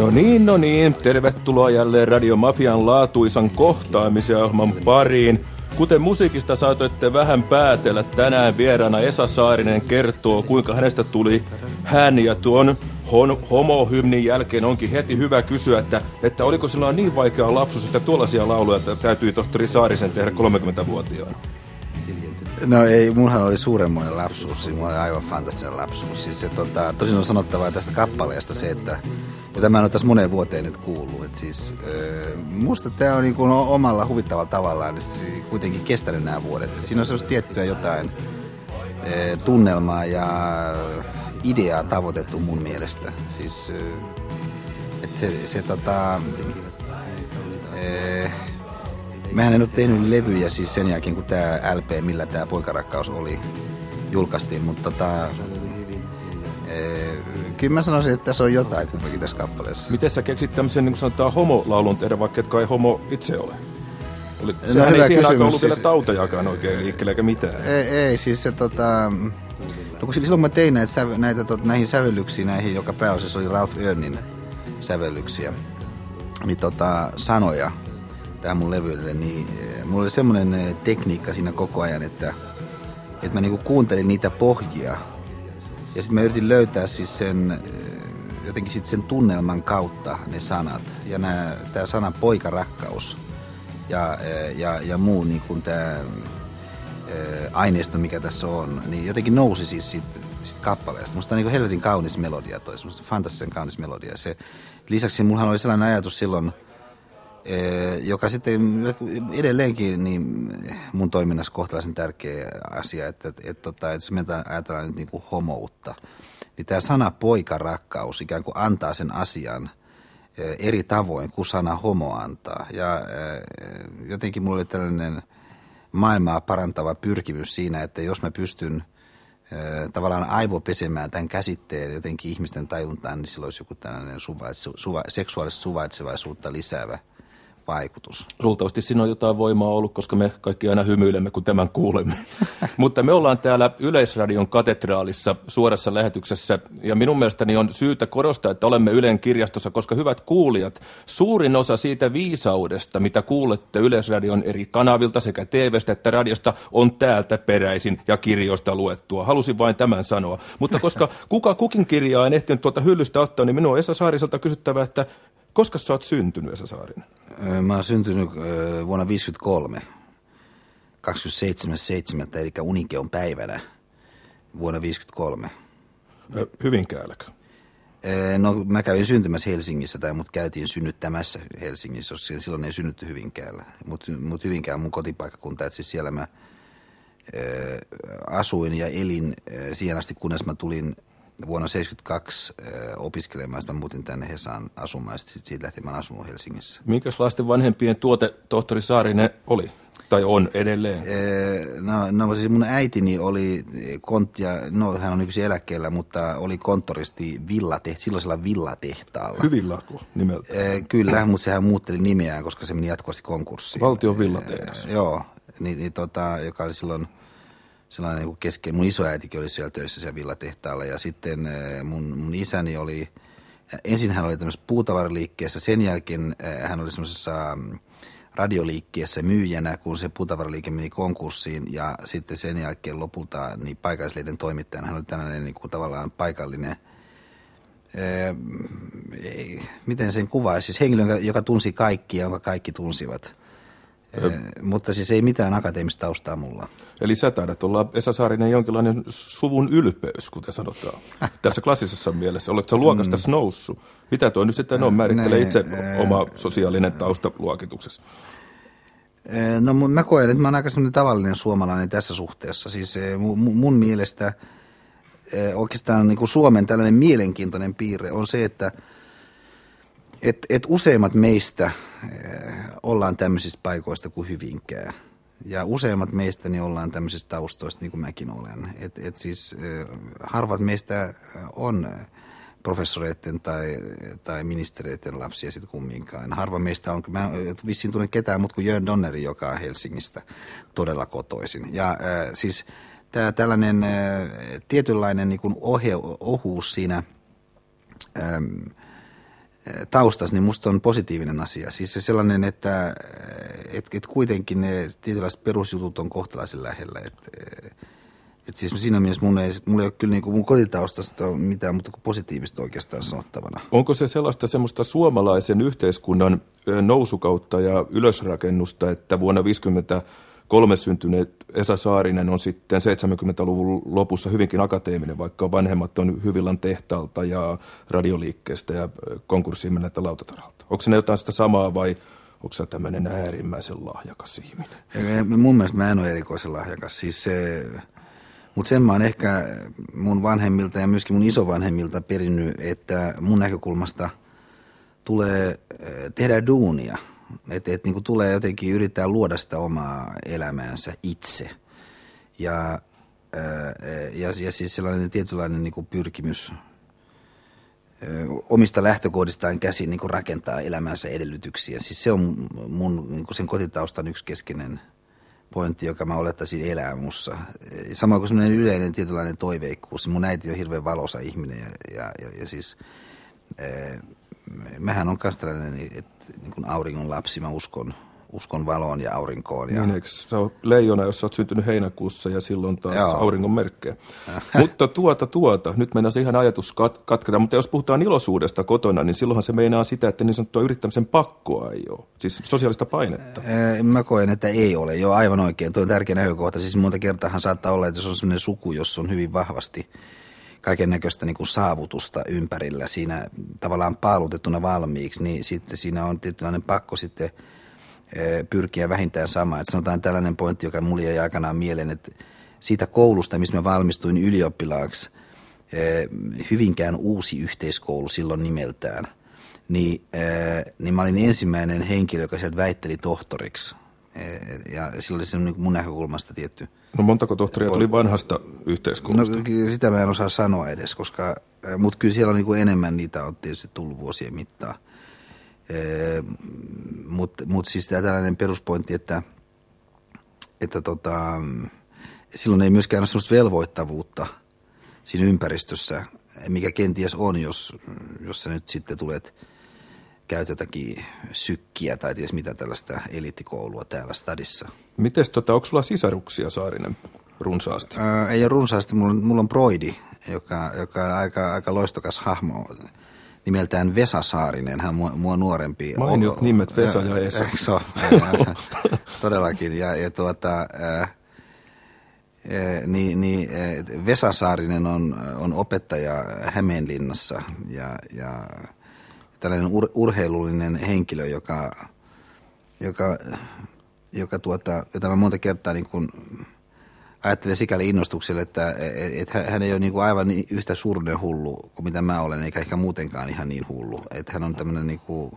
No niin, no niin. Tervetuloa jälleen Radio Mafian laatuisan kohtaamisohjelman pariin. Kuten musiikista saatoitte vähän päätellä, tänään vieraana Esa Saarinen kertoo, kuinka hänestä tuli hän ja tuon hon, homohymnin jälkeen onkin heti hyvä kysyä, että, että oliko sillä niin vaikea lapsuus, että tuollaisia lauluja täytyi tohtori Saarisen tehdä 30-vuotiaana? No ei, mullahan oli suuremmoinen lapsuus, siis mulla oli aivan fantastinen lapsuus. Siis se, tota, tosin on sanottava tästä kappaleesta se, että ja tämä on tässä moneen vuoteen nyt kuullut. Että siis, äh, musta tämä on niin omalla huvittavalla tavallaan niin kuitenkin kestänyt nämä vuodet. Et siinä on sellaista tiettyä jotain äh, tunnelmaa ja ideaa tavoitettu mun mielestä. Siis, äh, että se, se tota, äh, Mehän en ole tehnyt levyjä siis sen jälkeen, kun tämä LP, millä tämä Poikarakkaus oli, julkaistiin, mutta tota, ee, kyllä mä sanoisin, että tässä on jotain kumminkin tässä kappaleessa. Miten sä keksit tämmöisen, niin kuin sanotaan, homolaulun tehdä, vaikka etkä ei homo itse ole? Oli, no, sehän ei siihen aikaan ollut siis, vielä oikein liikkeelle eikä mitään. Ei, ei siis se tota... No kun silloin mä tein näitä, säve, näitä tot, näihin sävellyksiin, näihin, joka pääosassa oli Ralph Örnin sävellyksiä, niin tota, sanoja, tähän mun levylle, niin eh, mulla oli semmoinen eh, tekniikka siinä koko ajan, että, että mä niinku kuuntelin niitä pohjia. Ja sitten mä yritin löytää siis sen, eh, jotenkin sit sen tunnelman kautta ne sanat. Ja tämä sana poikarakkaus ja, ja, ja muu niin kuin tämä aineisto, mikä tässä on, niin jotenkin nousi siis siitä, siitä kappaleesta. Musta on niin helvetin kaunis melodia toi, semmoista fantastisen kaunis melodia. Se, lisäksi mullahan oli sellainen ajatus silloin – joka sitten edelleenkin niin mun toiminnassa kohtalaisen tärkeä asia, että, että, että, tota, että jos me ajatellaan nyt niin kuin homoutta, niin tämä sana poikarakkaus ikään kuin antaa sen asian eh, eri tavoin kuin sana homo antaa. Ja eh, jotenkin mulla oli tällainen maailmaa parantava pyrkimys siinä, että jos mä pystyn tavallaan aivopesemään tämän käsitteen jotenkin ihmisten tajuntaan, niin sillä olisi joku tällainen suvaitse, suva, seksuaalista suvaitsevaisuutta lisäävä – vaikutus. Luultavasti siinä on jotain voimaa ollut, koska me kaikki aina hymyilemme, kun tämän kuulemme. Mutta me ollaan täällä Yleisradion katedraalissa suorassa lähetyksessä, ja minun mielestäni on syytä korostaa, että olemme Ylen kirjastossa, koska hyvät kuulijat, suurin osa siitä viisaudesta, mitä kuulette Yleisradion eri kanavilta sekä TVstä että radiosta, on täältä peräisin ja kirjoista luettua. Halusin vain tämän sanoa. Mutta koska kuka kukin kirjaa en ehtinyt tuota hyllystä ottaa, niin minun on Esa Saariselta kysyttävä, että koska sä oot syntynyt, Esa Saarinen? Mä oon syntynyt vuonna 1953, 27.7. eli Unikeon päivänä vuonna 1953. Hyvinkäälläkö? No mä kävin syntymässä Helsingissä tai mut käytiin synnyttämässä Helsingissä, silloin ei synnytty Hyvinkäällä. Mutta mut Hyvinkää on mun kotipaikkakunta, että siis siellä mä asuin ja elin siihen asti, kunnes mä tulin vuonna 1972 opiskelemaan, sitten muutin tänne Hesaan asumaan, ja siitä lähtien mä asunut Helsingissä. Minkälaisten vanhempien tuote tohtori Saarinen oli? Tai on edelleen? No, no siis mun äitini oli konttia, no hän on nykyisin eläkkeellä, mutta oli konttoristi villatehti, silloisella villatehtaalla. Hyvilläko nimeltä? Kyllä, mutta sehän muutteli nimeään, koska se meni jatkuvasti konkurssiin. Valtion villatehdas. Joo, niin, niin, tota, joka oli silloin – sellainen niin kesken. Mun isoäitikin oli siellä töissä siellä villatehtaalla ja sitten eh, mun, mun isäni oli, ensin hän oli tämmöisessä puutavaraliikkeessä, sen jälkeen eh, hän oli semmoisessa mm, radioliikkeessä myyjänä, kun se puutavaraliike meni konkurssiin ja sitten sen jälkeen lopulta niin paikallisleiden toimittajana hän oli tällainen niin kuin tavallaan paikallinen eh, miten sen kuvaisi, siis henkilö, joka tunsi kaikkia, jonka kaikki tunsivat. Ö, mutta siis ei mitään akateemista taustaa mulla. Eli sä taidat olla Esa Saarinen jonkinlainen suvun ylpeys, kuten sanotaan. Tässä klassisessa mielessä. Oletko luokasta mm. noussut? Mitä tuo nyt sitten on? Määrittelee itse oma sosiaalinen taustaluokituksessa. No mä koen, että mä oon aika semmoinen tavallinen suomalainen tässä suhteessa. Siis mun mielestä oikeastaan niin kuin Suomen tällainen mielenkiintoinen piirre on se, että – et, et useimmat meistä äh, ollaan tämmöisistä paikoista kuin Hyvinkää. Ja useimmat meistä niin ollaan tämmöisistä taustoista, niin kuin mäkin olen. Et, et siis äh, harvat meistä on professoreiden tai, tai ministereiden lapsia sitten kumminkaan. Harva meistä on, mä vissiin tunnen ketään mutta kuin Jörn Donneri, joka on Helsingistä todella kotoisin. Ja äh, siis tämä tällainen äh, tietynlainen niin kuin ohe, ohuus siinä... Ähm, taustassa, niin musta on positiivinen asia. Siis se sellainen, että et, et kuitenkin ne tietynlaiset perusjutut on kohtalaisen lähellä. Et, et siis siinä mielessä mun ei, mulla ei ole kyllä niin kuin mun kotitaustasta mitään muuta kuin positiivista oikeastaan sanottavana. Onko se sellaista semmoista suomalaisen yhteiskunnan nousukautta ja ylösrakennusta, että vuonna 50 kolme syntyneet Esa Saarinen on sitten 70-luvun lopussa hyvinkin akateeminen, vaikka vanhemmat on Hyvillan tehtaalta ja radioliikkeestä ja konkurssiin menneeltä lautatarhalta. Onko se jotain sitä samaa vai onko se tämmöinen äärimmäisen lahjakas ihminen? Mun mielestä mä en ole erikoisen lahjakas. Siis se, mutta sen mä oon ehkä mun vanhemmilta ja myöskin mun isovanhemmilta perinnyt, että mun näkökulmasta tulee tehdä duunia – että et, niin tulee jotenkin yrittää luoda sitä omaa elämäänsä itse. Ja, ää, ja, ja siis sellainen tietynlainen niin pyrkimys ää, omista lähtökohdistaan käsin niin rakentaa elämänsä edellytyksiä. Siis se on mun niin sen kotitaustan yksi keskeinen pointti, joka mä olettaisin elää mussa. Samoin kuin semmoinen yleinen tietynlainen toiveikkuus. Mun äiti on hirveän valoisa ihminen ja, ja, ja, ja siis... Ää, mähän on myös tällainen, että niin kuin auringon lapsi, mä uskon, uskon valoon ja aurinkoon. Ja... Niin, eikö sä oot leijona, jos sä oot syntynyt heinäkuussa ja silloin taas Joo. auringon merkkejä. mutta tuota, tuota, nyt mennään ihan ajatus kat- katketa, mutta jos puhutaan iloisuudesta kotona, niin silloinhan se meinaa sitä, että niin sanottua yrittämisen pakkoa ei ole, siis sosiaalista painetta. Mä koen, että ei ole, joo aivan oikein, tuo on tärkeä näkökohta. Siis monta kertaa saattaa olla, että jos on sellainen suku, jossa on hyvin vahvasti – kaiken näköistä niin saavutusta ympärillä siinä tavallaan paalutettuna valmiiksi, niin sitten siinä on tietynlainen pakko sitten e, pyrkiä vähintään samaan. Että sanotaan tällainen pointti, joka mulle jäi aikanaan mieleen, että siitä koulusta, missä mä valmistuin ylioppilaaksi, e, Hyvinkään uusi yhteiskoulu silloin nimeltään, niin, e, niin mä olin ensimmäinen henkilö, joka sieltä väitteli tohtoriksi. Ja silloin se on niin mun näkökulmasta tietty – No montako tohtoria tuli vanhasta yhteiskunnasta? No sitä mä en osaa sanoa edes, koska, mutta kyllä siellä on niin kuin enemmän niitä on tietysti tullut vuosien mittaan. Mutta mut siis tämä tällainen peruspointi, että, että tota, silloin ei myöskään ole sellaista velvoittavuutta siinä ympäristössä, mikä kenties on, jos, jos sä nyt sitten tulet – käyt jotakin sykkiä tai ties mitä tällaista eliittikoulua täällä stadissa. Mites tota, onko sulla sisaruksia Saarinen runsaasti? Öö, ei ole runsaasti, mulla on, mulla on Broidi, joka, joka on aika, aika loistokas hahmo nimeltään Vesa Saarinen, hän mua, mua nuorempi. Mainiot o, nimet Vesa ja Esa. So, todellakin. Ja, ja tuota, äh, niin, niin Vesa Saarinen on, on opettaja Hämeenlinnassa ja, ja tällainen ur, urheilullinen henkilö, joka, joka, joka tuota, jota mä monta kertaa niin kuin ajattelen sikäli innostukselle, että et, hän ei ole niin kuin aivan niin yhtä suurinen hullu kuin mitä mä olen, eikä ehkä muutenkaan ihan niin hullu. Että hän on tämmöinen niin kuin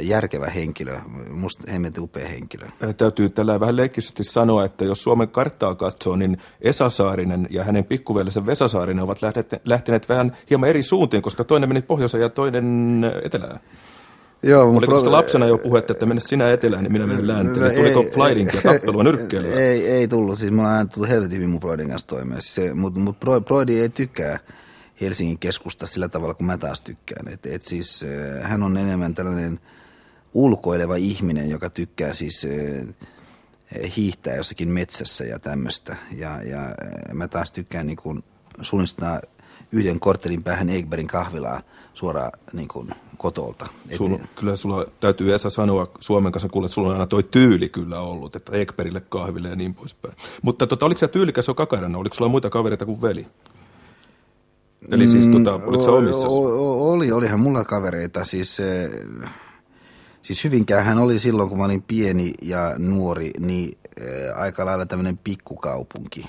järkevä henkilö, musta hemmetin upea henkilö. Täytyy tällä vähän leikkisesti sanoa, että jos Suomen karttaa katsoo, niin Esa Saarinen ja hänen pikkuveljensä Vesa Saarinen ovat lähteneet vähän hieman eri suuntiin, koska toinen meni pohjoiseen ja toinen etelään. Joo, Oliko pro... lapsena jo puhetta, että mennä sinä etelään, niin minä menen länteen? No, Tuliko flightingia, tappelua, nyrkkeilyä? Ei, ei tullut. Siis mulla on tullut helvetin hyvin mun Broidin kanssa toimeen. Siis Mutta mut Broidi ei tykkää Helsingin keskusta sillä tavalla kuin mä taas tykkään. Et, et siis, äh, hän on enemmän tällainen ulkoileva ihminen, joka tykkää siis äh, hiihtää jossakin metsässä ja tämmöistä. Ja, ja äh, mä taas tykkään niin kuin suunnistaa yhden korttelin päähän Egberin kahvilaan suoraan niin kuin kotolta. Sul, Et, kyllä sulla täytyy Esa sanoa Suomen kanssa kuulla, että sulla on aina toi tyyli kyllä ollut, että Egberille kahville ja niin poispäin. Mutta tota, oliko sä tyylikäs jo kakarana? Oliko sulla muita kavereita kuin veli? Eli siis tota, mm, oliko sä omissa? Oli, olihan mulla kavereita. Siis, siis Hyvinkään hän oli silloin, kun mä olin pieni ja nuori, niin aika lailla tämmöinen pikkukaupunki.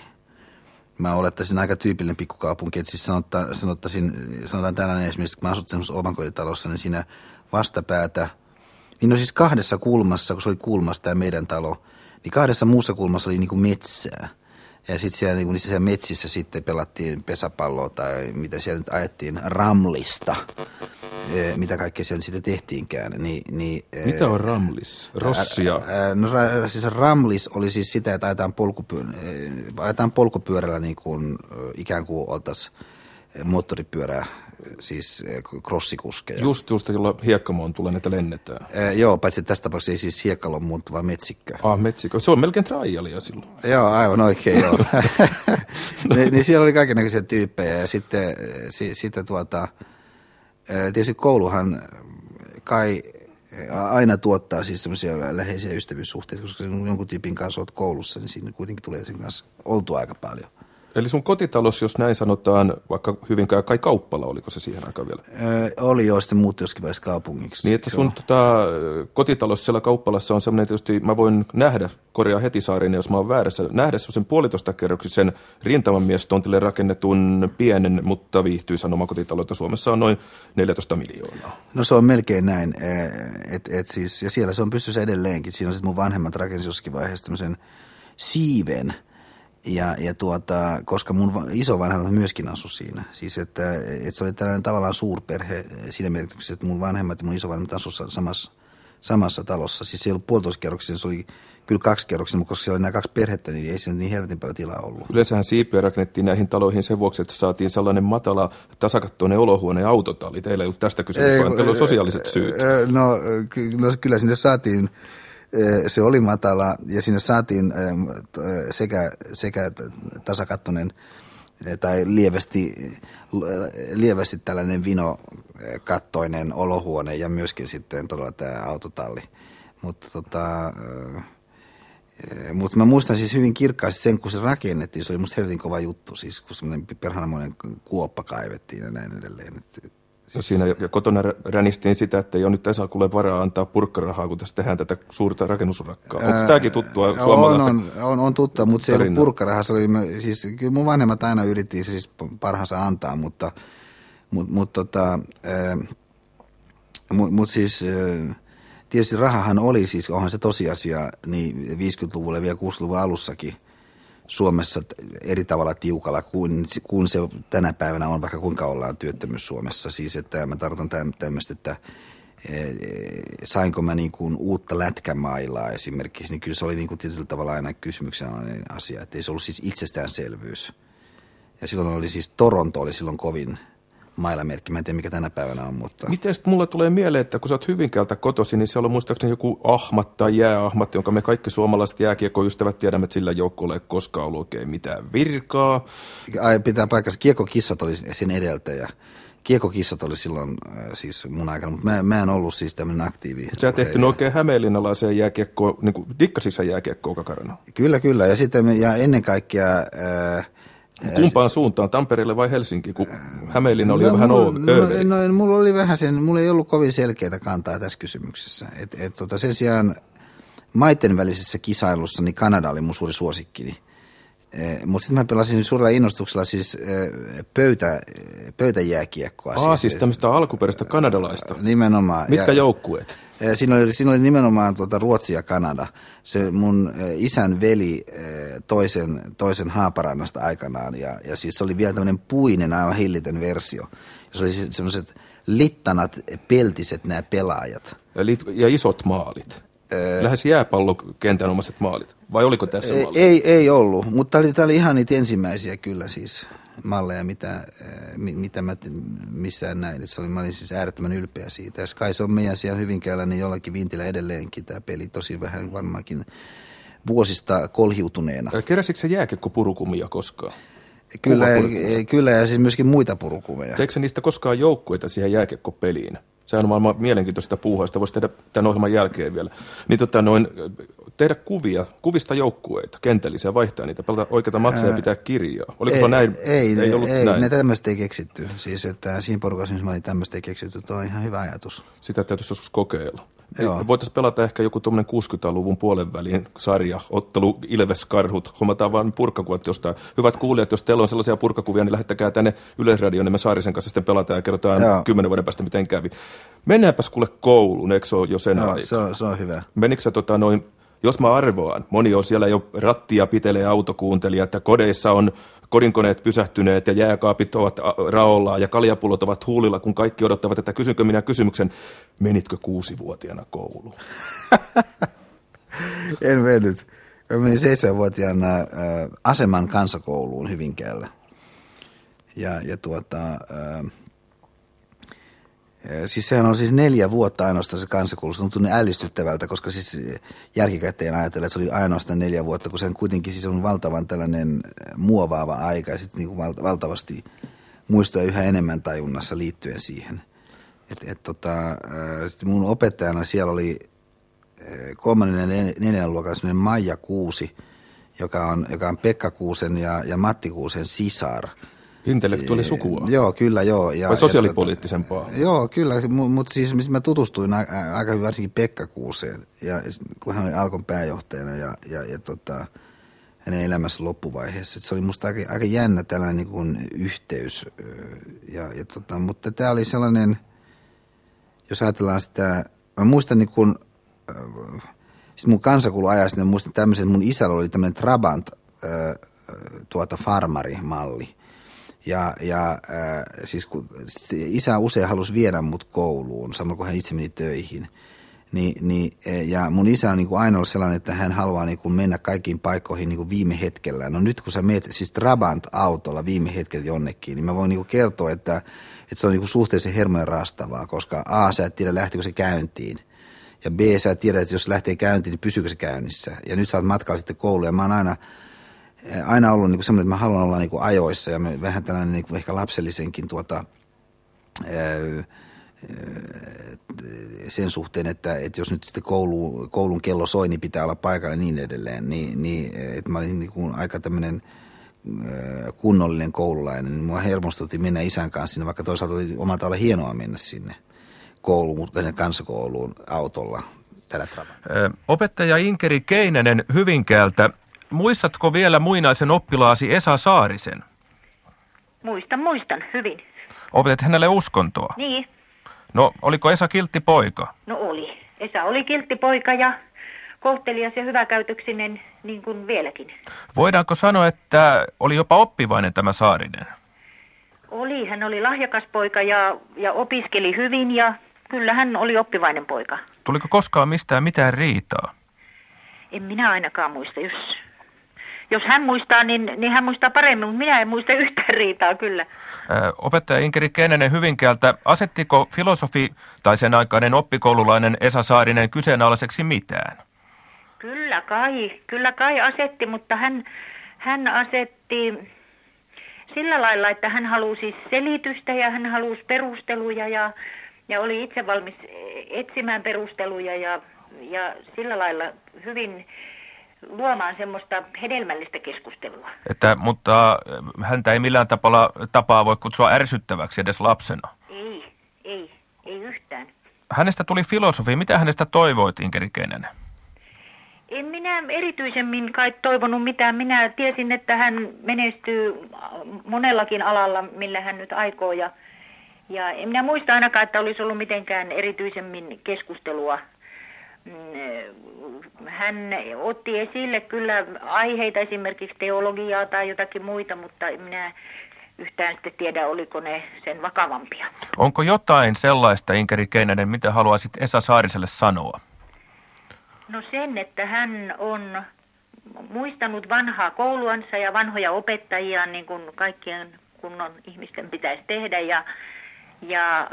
Mä olettaisin aika tyypillinen pikkukaupunki, että siis sanotta, sanottaisin, sanotaan tällainen esimerkiksi, kun mä asut semmoisessa omakotitalossa, niin siinä vastapäätä, niin no siis kahdessa kulmassa, kun se oli kulmassa tämä meidän talo, niin kahdessa muussa kulmassa oli niin kuin metsää – ja sitten siellä, niin niissä metsissä sitten pelattiin pesäpalloa tai mitä siellä nyt ajettiin, ramlista, e, mitä kaikkea siellä sitten tehtiinkään. Niin, niin, e, mitä on ramlis? Rossia? Ää, no siis ramlis oli siis sitä, että ajetaan, polkupyör, ajetaan polkupyörällä niin kuin, ikään kuin oltaisiin moottoripyörää siis crossikuskeja. Just, just, jolla hiekkamoon tulee näitä lennetään. Ee, joo, paitsi tässä tapauksessa ei siis hiekkalo muuttu, vaan metsikkö. Ah, metsikö. Se on melkein trialia silloin. Joo, aivan oikein, joo. niin, niin siellä oli kaikenlaisia tyyppejä ja sitten, si, sitten tuota, tietysti kouluhan kai aina tuottaa siis semmoisia läheisiä ystävyyssuhteita, koska jonkun tyypin kanssa olet koulussa, niin siinä kuitenkin tulee sen kanssa oltua aika paljon. Eli sun kotitalous, jos näin sanotaan, vaikka hyvinkään kai kauppala, oliko se siihen aikaan vielä? Öö, oli jo, sitten muutti joskin vaiheessa kaupungiksi. Niin, että sun tota, kotitalous siellä kauppalassa on semmoinen tietysti, mä voin nähdä, korjaa heti saarin, jos mä oon väärässä, nähdä sen puolitoista kerroksisen rintamamiesttontille rakennetun pienen, mutta viihtyisän omakotitaloutta Suomessa on noin 14 miljoonaa. No se on melkein näin, et, et siis, ja siellä se on pystyssä edelleenkin. Siinä on sitten mun vanhemmat rakensi joskin vaiheessa tämmöisen siiven, ja, ja tuota, koska mun isovanhemmat myöskin asu siinä. Siis että, että se oli tällainen tavallaan suurperhe siinä merkityksessä, että mun vanhemmat ja mun isovanhemmat asu samassa, samassa talossa. Siis se ei ollut se oli kyllä kaksi kerroksia, mutta koska siellä oli nämä kaksi perhettä, niin ei siinä niin helvetin paljon tilaa ollut. Yleensähän siipiä rakennettiin näihin taloihin sen vuoksi, että saatiin sellainen matala tasakattoinen olohuone ja autotalli. Teillä ei ollut tästä kysymys, vaan teillä on sosiaaliset syyt. No, no kyllä sinne saatiin se oli matala ja sinne saatiin sekä, sekä tasakattonen tai lievästi, lievästi tällainen vinokattoinen olohuone ja myöskin sitten todella tämä autotalli. Mutta tota, mutta mä muistan siis hyvin kirkkaasti sen, kun se rakennettiin. Se oli musta helvetin kova juttu, siis kun semmoinen perhanamoinen kuoppa kaivettiin ja näin edelleen. Et, Siis... Siinä kotona ränistiin sitä, että ei ole nyt Esakulle varaa antaa purkkarahaa, kun tässä tehdään tätä suurta rakennusurakkaa. Onko tämäkin tuttua suomalaista On, on, on, on tuttua, mutta se ei ollut purkkarahaa. Se oli, siis, kyllä mun vanhemmat aina yritti siis parhaansa antaa, mutta mut, mut, tota, mut, mut siis... Tietysti rahahan oli siis, onhan se tosiasia, niin 50-luvulla ja vielä 60-luvun alussakin – Suomessa eri tavalla tiukalla kuin, kuin se tänä päivänä on, vaikka kuinka ollaan työttömyys Suomessa. Siis että mä tarkoitan tämmöistä, että e, sainko mä niin kuin uutta lätkämailaa esimerkiksi, niin kyllä se oli niin kuin tietyllä tavalla aina kysymyksenalainen asia, että ei se ollut siis itsestäänselvyys. Ja silloin oli siis, Toronto oli silloin kovin mailamerkki. Mä en tiedä, mikä tänä päivänä on, mutta... Miten mulle tulee mieleen, että kun sä oot Hyvinkäältä kotosi, niin siellä on muistaakseni joku ahmat tai jääahmat, jonka me kaikki suomalaiset jääkiekkoystävät tiedämme, että sillä joukkueella ei koskaan ollut oikein mitään virkaa. Ai, pitää paikassa. Kiekkokissat oli sen edeltäjä. Kiekokissat oli silloin äh, siis mun aikana, mutta mä, mä en ollut siis tämmöinen aktiivi. Sä et tehty oikein hämeenlinnalaiseen jääkiekkoon, niin kuin dikkasitko jääkiekkoon kakarana? Kyllä, kyllä. Ja sitten ja ennen kaikkea... Äh, Kumpaan suuntaan, Tampereelle vai Helsinki, kun Hämeenlinna oli no, jo vähän mulla, no, no, mulla oli vähän sen, mulla ei ollut kovin selkeää kantaa tässä kysymyksessä. Et, et, tota, sen sijaan maiden välisessä kisailussa niin Kanada oli mun suuri suosikkini. E, Mutta sitten mä pelasin suurella innostuksella siis pöytä, pöytäjääkiekkoa. Ah, siis, siis tämmöistä alkuperäistä kanadalaista. Nimenomaan. Mitkä ja, joukkueet? Siinä oli, siinä oli nimenomaan tuota Ruotsi ja Kanada. Se mun isän veli toisen, toisen Haaparannasta aikanaan ja, ja siis se oli vielä tämmöinen puinen aivan hillitön versio. Ja se oli siis semmoiset littanat, peltiset nämä pelaajat. Ja, ja isot maalit. Lähes jääpallokentän omaiset maalit. Vai oliko tässä ei, ei, ei ollut, mutta tämä oli, tämä oli ihan niitä ensimmäisiä kyllä siis malleja, mitä, mitä mä missään näin. se oli, mä olin siis äärettömän ylpeä siitä. Ja kai se on meidän siellä Hyvinkäällä, niin jollakin vintillä edelleenkin tämä peli tosi vähän varmaankin vuosista kolhiutuneena. Keräsikö se jääkekko purukumia koskaan? Kyllä, kyllä, ja siis myöskin muita purukumeja. Teekö niistä koskaan joukkueita siihen jääkekkopeliin? Sehän on maailman mielenkiintoista puuhaa, sitä voisi tehdä tämän ohjelman jälkeen vielä. Niin tota, noin, tehdä kuvia, kuvista joukkueita, kentällisiä, vaihtaa niitä, pelata oikeita matseja pitää kirjaa. Oliko ei, se näin? Ei, ei, ollut ei näin. ne tämmöistä ei keksitty. Siis että siinä porukassa, missä mä olin tämmöistä ei keksitty, tuo on ihan hyvä ajatus. Sitä täytyisi joskus kokeilla. Voitaisiin pelata ehkä joku tuommoinen 60-luvun puolen välin sarja, ottelu Ilves Karhut, hommataan vaan purkkakuvat jostain. Hyvät kuulijat, jos teillä on sellaisia purkkakuvia, niin lähettäkää tänne Yleisradioon, niin me Saarisen kanssa sitten pelataan ja kerrotaan Joo. kymmenen vuoden päästä, miten kävi. Mennäänpäs kuule kouluun, eikö se ole jo sen Joo, Se on, se on hyvä. Menikö tota noin jos mä arvoan, moni on siellä jo rattia pitelee autokuuntelija, että kodeissa on kodinkoneet pysähtyneet ja jääkaapit ovat raollaan ja kaljapullot ovat huulilla, kun kaikki odottavat, että kysynkö minä kysymyksen, menitkö kuusivuotiaana kouluun? en mennyt. Mä menin seitsemänvuotiaana äh, Aseman kansakouluun Hyvinkäällä. Ja, ja tuota, äh, Siis sehän on siis neljä vuotta ainoastaan se kansakoulu. Se tuntuu ällistyttävältä, koska siis jälkikäteen ajatellen, että se oli ainoastaan neljä vuotta, kun se on kuitenkin siis on valtavan tällainen muovaava aika ja sitten niin valtavasti muistoja yhä enemmän tajunnassa liittyen siihen. Et, et tota, sitten mun opettajana siellä oli kolmannen ja neljännen luokan Maija Kuusi, joka on, joka on Pekka Kuusen ja, ja Matti Kuusen sisar – Intellektuaali sukua? Joo, kyllä joo. Ja, Vai sosiaalipoliittisempaa? Ja, joo, kyllä, mutta siis missä mä tutustuin aika hyvin varsinkin Pekka Kuuseen, ja, kun hän oli Alkon pääjohtajana ja, ja, ja tota, hänen elämässä loppuvaiheessa. Et se oli musta aika, aika jännä tällainen niin kuin yhteys. Ja, ja tota, mutta tämä oli sellainen, jos ajatellaan sitä, mä muistan niin kuin, siis mun kansakouluajasta, niin muistan tämmöisen, mun isällä oli tämmöinen Trabant tuota farmarimalli – ja, ja äh, siis kun isä usein halusi viedä mut kouluun, samalla kun hän itse meni töihin. Ni, niin, ja mun isä on niin kuin aina ollut sellainen, että hän haluaa niin kuin mennä kaikkiin paikkoihin niin kuin viime hetkellä. No nyt kun sä meet siis Trabant-autolla viime hetkellä jonnekin, niin mä voin niin kuin kertoa, että, että se on niin kuin suhteellisen hermojen rastavaa, koska A, sä et tiedä lähtikö se käyntiin. Ja B, sä et tiedä, että jos lähtee käyntiin, niin pysyykö se käynnissä. Ja nyt sä oot matkalla sitten kouluun ja mä oon aina – aina ollut niin semmoinen, että mä haluan olla niin kuin ajoissa ja vähän tällainen niin kuin ehkä lapsellisenkin tuota, sen suhteen, että, että jos nyt sitten koulu, koulun kello soi, niin pitää olla paikalla ja niin edelleen, niin, niin että mä olin niin kuin aika tämmöinen kunnollinen koululainen, mua hermostutti mennä isän kanssa sinne, vaikka toisaalta oli omalta olla hienoa mennä sinne kouluun, kansakouluun autolla tällä. Opettaja Inkeri Keinänen Hyvinkäältä Muistatko vielä muinaisen oppilaasi Esa Saarisen? Muistan, muistan, hyvin. Opetet hänelle uskontoa? Niin. No, oliko Esa kiltti poika? No oli. Esa oli kiltti poika ja kohtelias ja hyväkäytöksinen niin kuin vieläkin. Voidaanko sanoa, että oli jopa oppivainen tämä Saarinen? Oli, hän oli lahjakas poika ja, ja opiskeli hyvin ja kyllä hän oli oppivainen poika. Tuliko koskaan mistään mitään riitaa? En minä ainakaan muista, jos jos hän muistaa, niin, niin hän muistaa paremmin, mutta minä en muista yhtään riitaa kyllä. Opettaja Inkeri Keinänen Hyvinkäältä, asettiko filosofi tai sen aikainen oppikoululainen Esa Saarinen kyseenalaiseksi mitään? Kyllä kai, kyllä kai asetti, mutta hän, hän asetti sillä lailla, että hän halusi selitystä ja hän halusi perusteluja ja, ja oli itse valmis etsimään perusteluja ja, ja sillä lailla hyvin luomaan semmoista hedelmällistä keskustelua. Että, mutta äh, häntä ei millään tapaa, tapaa voi kutsua ärsyttäväksi edes lapsena. Ei, ei, ei yhtään. Hänestä tuli filosofi. Mitä hänestä toivoit, Inkeri Keinänen? En minä erityisemmin kai toivonut mitään. Minä tiesin, että hän menestyy monellakin alalla, millä hän nyt aikoo. Ja, ja en minä muista ainakaan, että olisi ollut mitenkään erityisemmin keskustelua hän otti esille kyllä aiheita, esimerkiksi teologiaa tai jotakin muita, mutta minä yhtään sitten tiedä, oliko ne sen vakavampia. Onko jotain sellaista, Inkeri Keinänen, mitä haluaisit Esa Saariselle sanoa? No sen, että hän on muistanut vanhaa kouluansa ja vanhoja opettajia, niin kuin kaikkien kunnon ihmisten pitäisi tehdä. Ja ja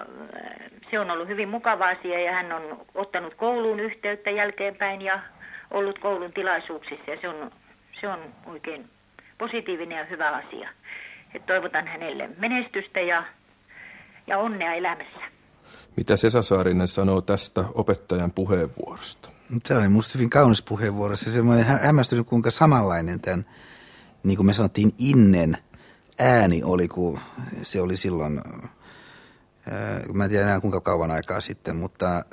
se on ollut hyvin mukava asia ja hän on ottanut kouluun yhteyttä jälkeenpäin ja ollut koulun tilaisuuksissa ja se on, se on oikein positiivinen ja hyvä asia. Et toivotan hänelle menestystä ja, ja onnea elämässä. Mitä Sesa Saarinen sanoo tästä opettajan puheenvuorosta? Se oli musta hyvin kaunis puheenvuoro. Se semmoinen hämmästynyt, kuinka samanlainen tämän, niin kuin me sanottiin, innen ääni oli, kun se oli silloin mä en tiedä enää kuinka kauan aikaa sitten, mutta äh,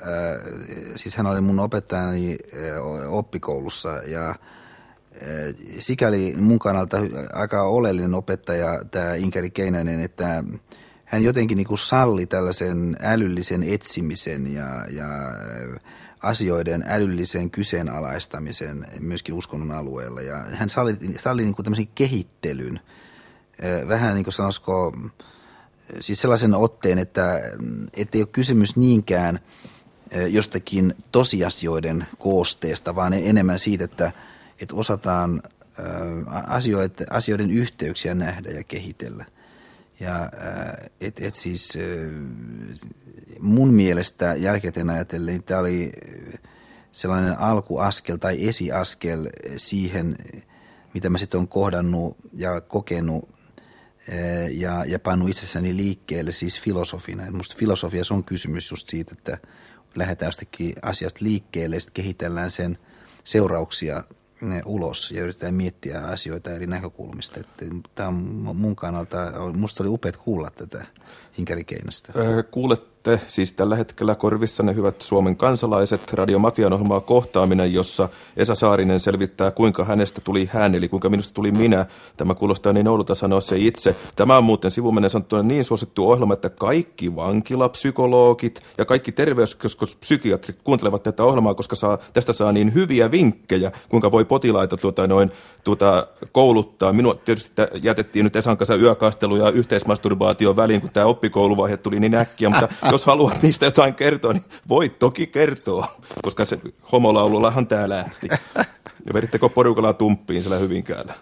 siis hän oli mun opettajani äh, oppikoulussa ja sikäli mun kannalta aika oleellinen opettaja tämä Inkeri Keinänen, että hän jotenkin niin kuin salli tällaisen älyllisen etsimisen ja, ja asioiden älyllisen kyseenalaistamisen myöskin uskonnon alueella. Ja hän salli, salli niin kuin tämmöisen kehittelyn, vähän niin kuin sanoisiko siis sellaisen otteen, että ei ole kysymys niinkään jostakin tosiasioiden koosteesta, vaan enemmän siitä, että, että osataan asioiden, asioiden yhteyksiä nähdä ja kehitellä. Ja et, et siis mun mielestä jälkikäteen ajatellen tämä oli sellainen alkuaskel tai esiaskel siihen, mitä mä sitten olen kohdannut ja kokenut ja, ja pannut itsessäni liikkeelle siis filosofina. Et musta filosofiassa on kysymys just siitä, että lähdetään jostakin asiasta liikkeelle ja sitten kehitellään sen seurauksia ulos ja yritetään miettiä asioita eri näkökulmista. Tämä on mun kannalta, musta oli upeat kuulla tätä Hinkärikeinästä. Kuulet kuuntelette siis tällä hetkellä korvissanne hyvät Suomen kansalaiset radiomafian ohjelmaa kohtaaminen, jossa Esa Saarinen selvittää, kuinka hänestä tuli hän, eli kuinka minusta tuli minä. Tämä kuulostaa niin oudolta sanoa se itse. Tämä on muuten sivumennen sanottuna niin suosittu ohjelma, että kaikki vankilapsykologit ja kaikki terveyskeskuspsykiatrit kuuntelevat tätä ohjelmaa, koska saa, tästä saa niin hyviä vinkkejä, kuinka voi potilaita tuota, noin, tuota, kouluttaa. Minua tietysti jätettiin nyt Esan kanssa yökastelu ja yhteismasturbaatio väliin, kun tämä oppikouluvaihe tuli niin äkkiä, mutta jos haluat niistä jotain kertoa, niin voit toki kertoa, koska se homolaulullahan tämä lähti. Ja vedittekö porukalla tumppiin siellä Hyvinkäällä?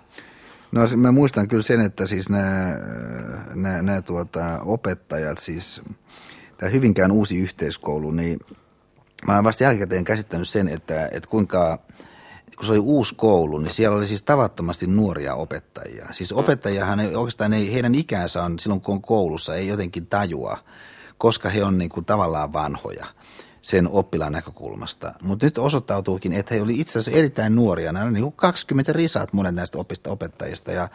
No mä muistan kyllä sen, että siis nämä, nämä, nämä tuota, opettajat, siis tämä Hyvinkään uusi yhteiskoulu, niin mä olen vasta jälkikäteen käsittänyt sen, että, että kuinka, kun se oli uusi koulu, niin siellä oli siis tavattomasti nuoria opettajia. Siis opettajahan ei, oikeastaan ei, heidän ikänsä on silloin kun on koulussa, ei jotenkin tajua – koska he on niin kuin tavallaan vanhoja sen oppilaan näkökulmasta. Mutta nyt osoittautuukin, että he olivat itse asiassa erittäin nuoria. Nämä olivat niin kuin 20 risaat monet näistä opista opettajista ja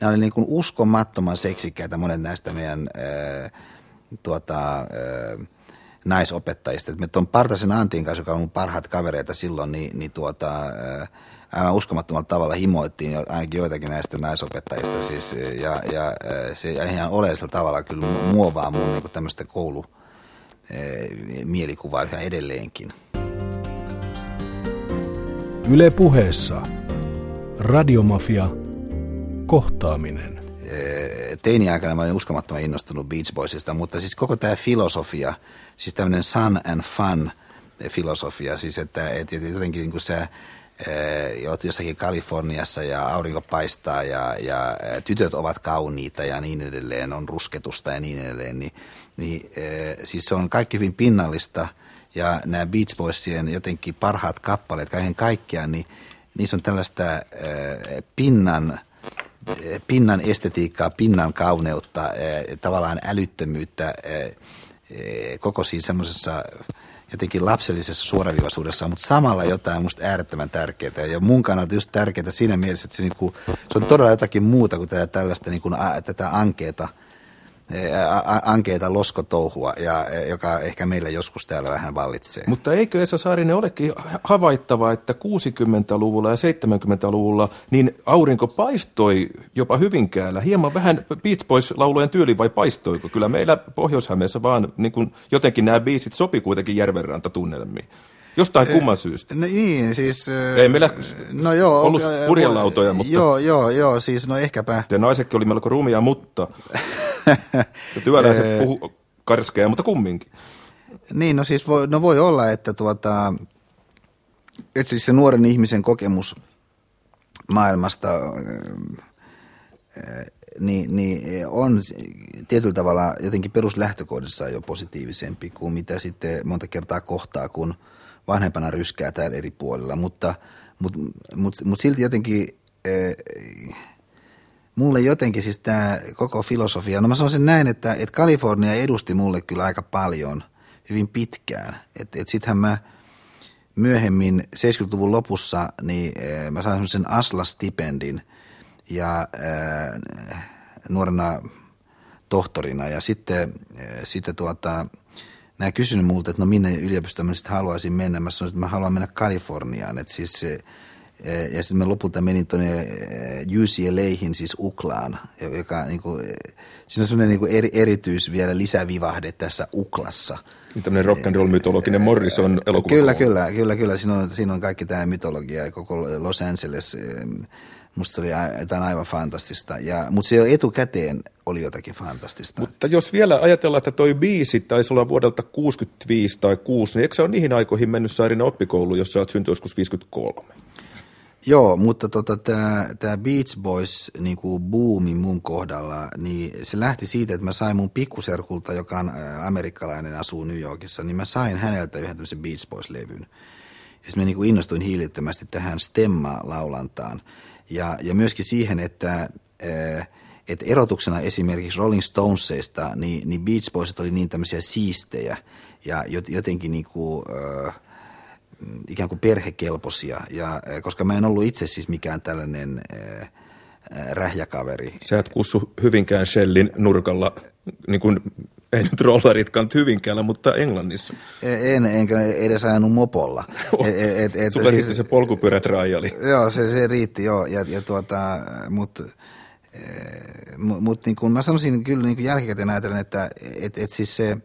nämä olivat niin kuin uskomattoman seksikkäitä monet näistä meidän ää, tuota, ää, naisopettajista. Et me tuon Partasen Antin kanssa, joka on mun parhaat kavereita silloin, niin, niin tuota, ää, aivan uskomattomalla tavalla himoittiin jo, ainakin joitakin näistä naisopettajista siis, ja, ja se ihan oleellisella tavalla kyllä muovaa mun niin tämmöistä koulu mielikuvaa yhä edelleenkin. Yle puheessa Radiomafia kohtaaminen. Teini-aikana mä olin uskomattoman innostunut Beach Boysista, mutta siis koko tämä filosofia, siis tämmöinen sun and fun filosofia, siis että, että jotenkin niin kuin se jossakin Kaliforniassa ja aurinko paistaa ja, ja eh, tytöt ovat kauniita ja niin edelleen, on rusketusta ja niin edelleen, niin, niin eh, siis se on kaikki hyvin pinnallista. Ja nämä Beach Boysien jotenkin parhaat kappaleet kaiken kaikkiaan, niin niissä on tällaista pinnan, pinnan estetiikkaa, pinnan kauneutta, tavallaan älyttömyyttä koko siinä semmoisessa jotenkin lapsellisessa suoraviivaisuudessa, mutta samalla jotain musta äärettömän tärkeää. Ja mun kannalta just tärkeää siinä mielessä, että se, niinku, se on todella jotakin muuta kuin tätä, tällaista niinku, a, tätä ankeeta, ankeita loskotouhua, ja, joka ehkä meillä joskus täällä vähän vallitsee. Mutta eikö Esa Saarinen olekin havaittava, että 60-luvulla ja 70-luvulla niin aurinko paistoi jopa Hyvinkäällä. Hieman vähän Beach Boys-laulujen tyyli vai paistoiko? Kyllä meillä pohjois vaan niin kuin jotenkin nämä biisit sopi kuitenkin järvenrantatunnelmiin. Jostain kumman syystä. No, niin, siis... Ei meillä no joo, ollut purjelautoja, mutta... Joo, joo, joo, siis no ehkäpä... Ja naisetkin oli melko rumia, mutta... ja työläiset puhu karskeja, mutta kumminkin. Niin, no siis voi, no voi olla, että tuota... Että siis se nuoren ihmisen kokemus maailmasta niin, niin on tietyllä tavalla jotenkin peruslähtökohdissa jo positiivisempi kuin mitä sitten monta kertaa kohtaa, kun – vanhempana ryskää täällä eri puolilla, mutta, mutta, mutta, mutta silti jotenkin äh, mulle jotenkin siis tämä koko filosofia, no mä sanoisin näin, että, että Kalifornia edusti mulle kyllä aika paljon, hyvin pitkään. Että et sittenhän mä myöhemmin 70-luvun lopussa, niin äh, mä sain sen Asla-stipendin ja äh, nuorena tohtorina ja sitten, äh, sitten tuota, nämä kysynyt multa, että no minne yliopistoon mä sitten haluaisin mennä. Mä sanoin, että mä haluan mennä Kaliforniaan. Että siis, e, ja sitten mä lopulta menin tuonne e, UCLAihin, siis Uklaan, joka niin kuin, e, siinä on semmoinen niin eri, erityis vielä lisävivahde tässä Uklassa. Niin tämmöinen rock and roll mytologinen Morrison elokuva. Kyllä, kyllä, kyllä, kyllä. Siinä on, siinä on kaikki tämä mytologia ja koko Los Angeles Musta oli jotain aivan fantastista, ja, mutta se jo etukäteen oli jotakin fantastista. Mutta jos vielä ajatellaan, että toi biisi taisi olla vuodelta 65 tai 6, niin eikö se ole niihin aikoihin mennyt Saarinen oppikoulu, jos sä oot syntynyt joskus 53? Joo, mutta tota, tämä Beach Boys niinku boomi mun kohdalla, niin se lähti siitä, että mä sain mun pikkuserkulta, joka on amerikkalainen, asuu New Yorkissa, niin mä sain häneltä yhden tämmöisen Beach Boys-levyn. Ja sitten mä niinku innostuin hiilittömästi tähän Stemma-laulantaan. Ja, ja myöskin siihen, että, että erotuksena esimerkiksi Rolling Stonesista, niin, niin Beach Boysit oli niin tämmöisiä siistejä ja jotenkin niinku, äh, ikään kuin perhekelpoisia, ja, koska mä en ollut itse siis mikään tällainen äh, rähjäkaveri. Sä et kussu Hyvinkään Shellin nurkalla, niin kuin ei nyt rollaritkaan Hyvinkäällä, mutta Englannissa. E, en, enkä edes ajanut mopolla. Et, et, et, Sulla siis, se polkupyörätrajali. Joo, se, se riitti joo, ja, ja tuota, mutta mut, mut niin kuin mä sanoisin kyllä niin jälkikäteen ajatellen, että et, et siis se,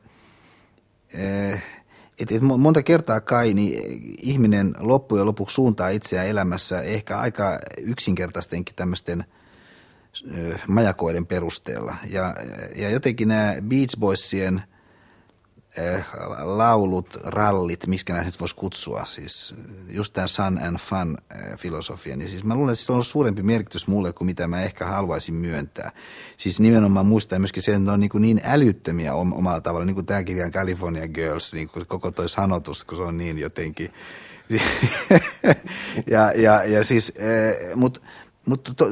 et, et monta kertaa kai niin ihminen loppujen lopuksi suuntaa itseään elämässä ehkä aika yksinkertaistenkin tämmöisten majakoiden perusteella. Ja, ja jotenkin nämä Beach Boysien – laulut, rallit, miksi näitä nyt voisi kutsua, siis just tämä sun and fun eh, filosofia, niin siis mä luulen, että se on suurempi merkitys mulle kuin mitä mä ehkä haluaisin myöntää. Siis nimenomaan muistaa myöskin se, että ne on niin, niin älyttömiä omalla tavalla, niin kuin tämäkin California Girls, niin kuin koko toi sanotus, kun se on niin jotenkin. ja, ja, ja siis, mutta mutta to,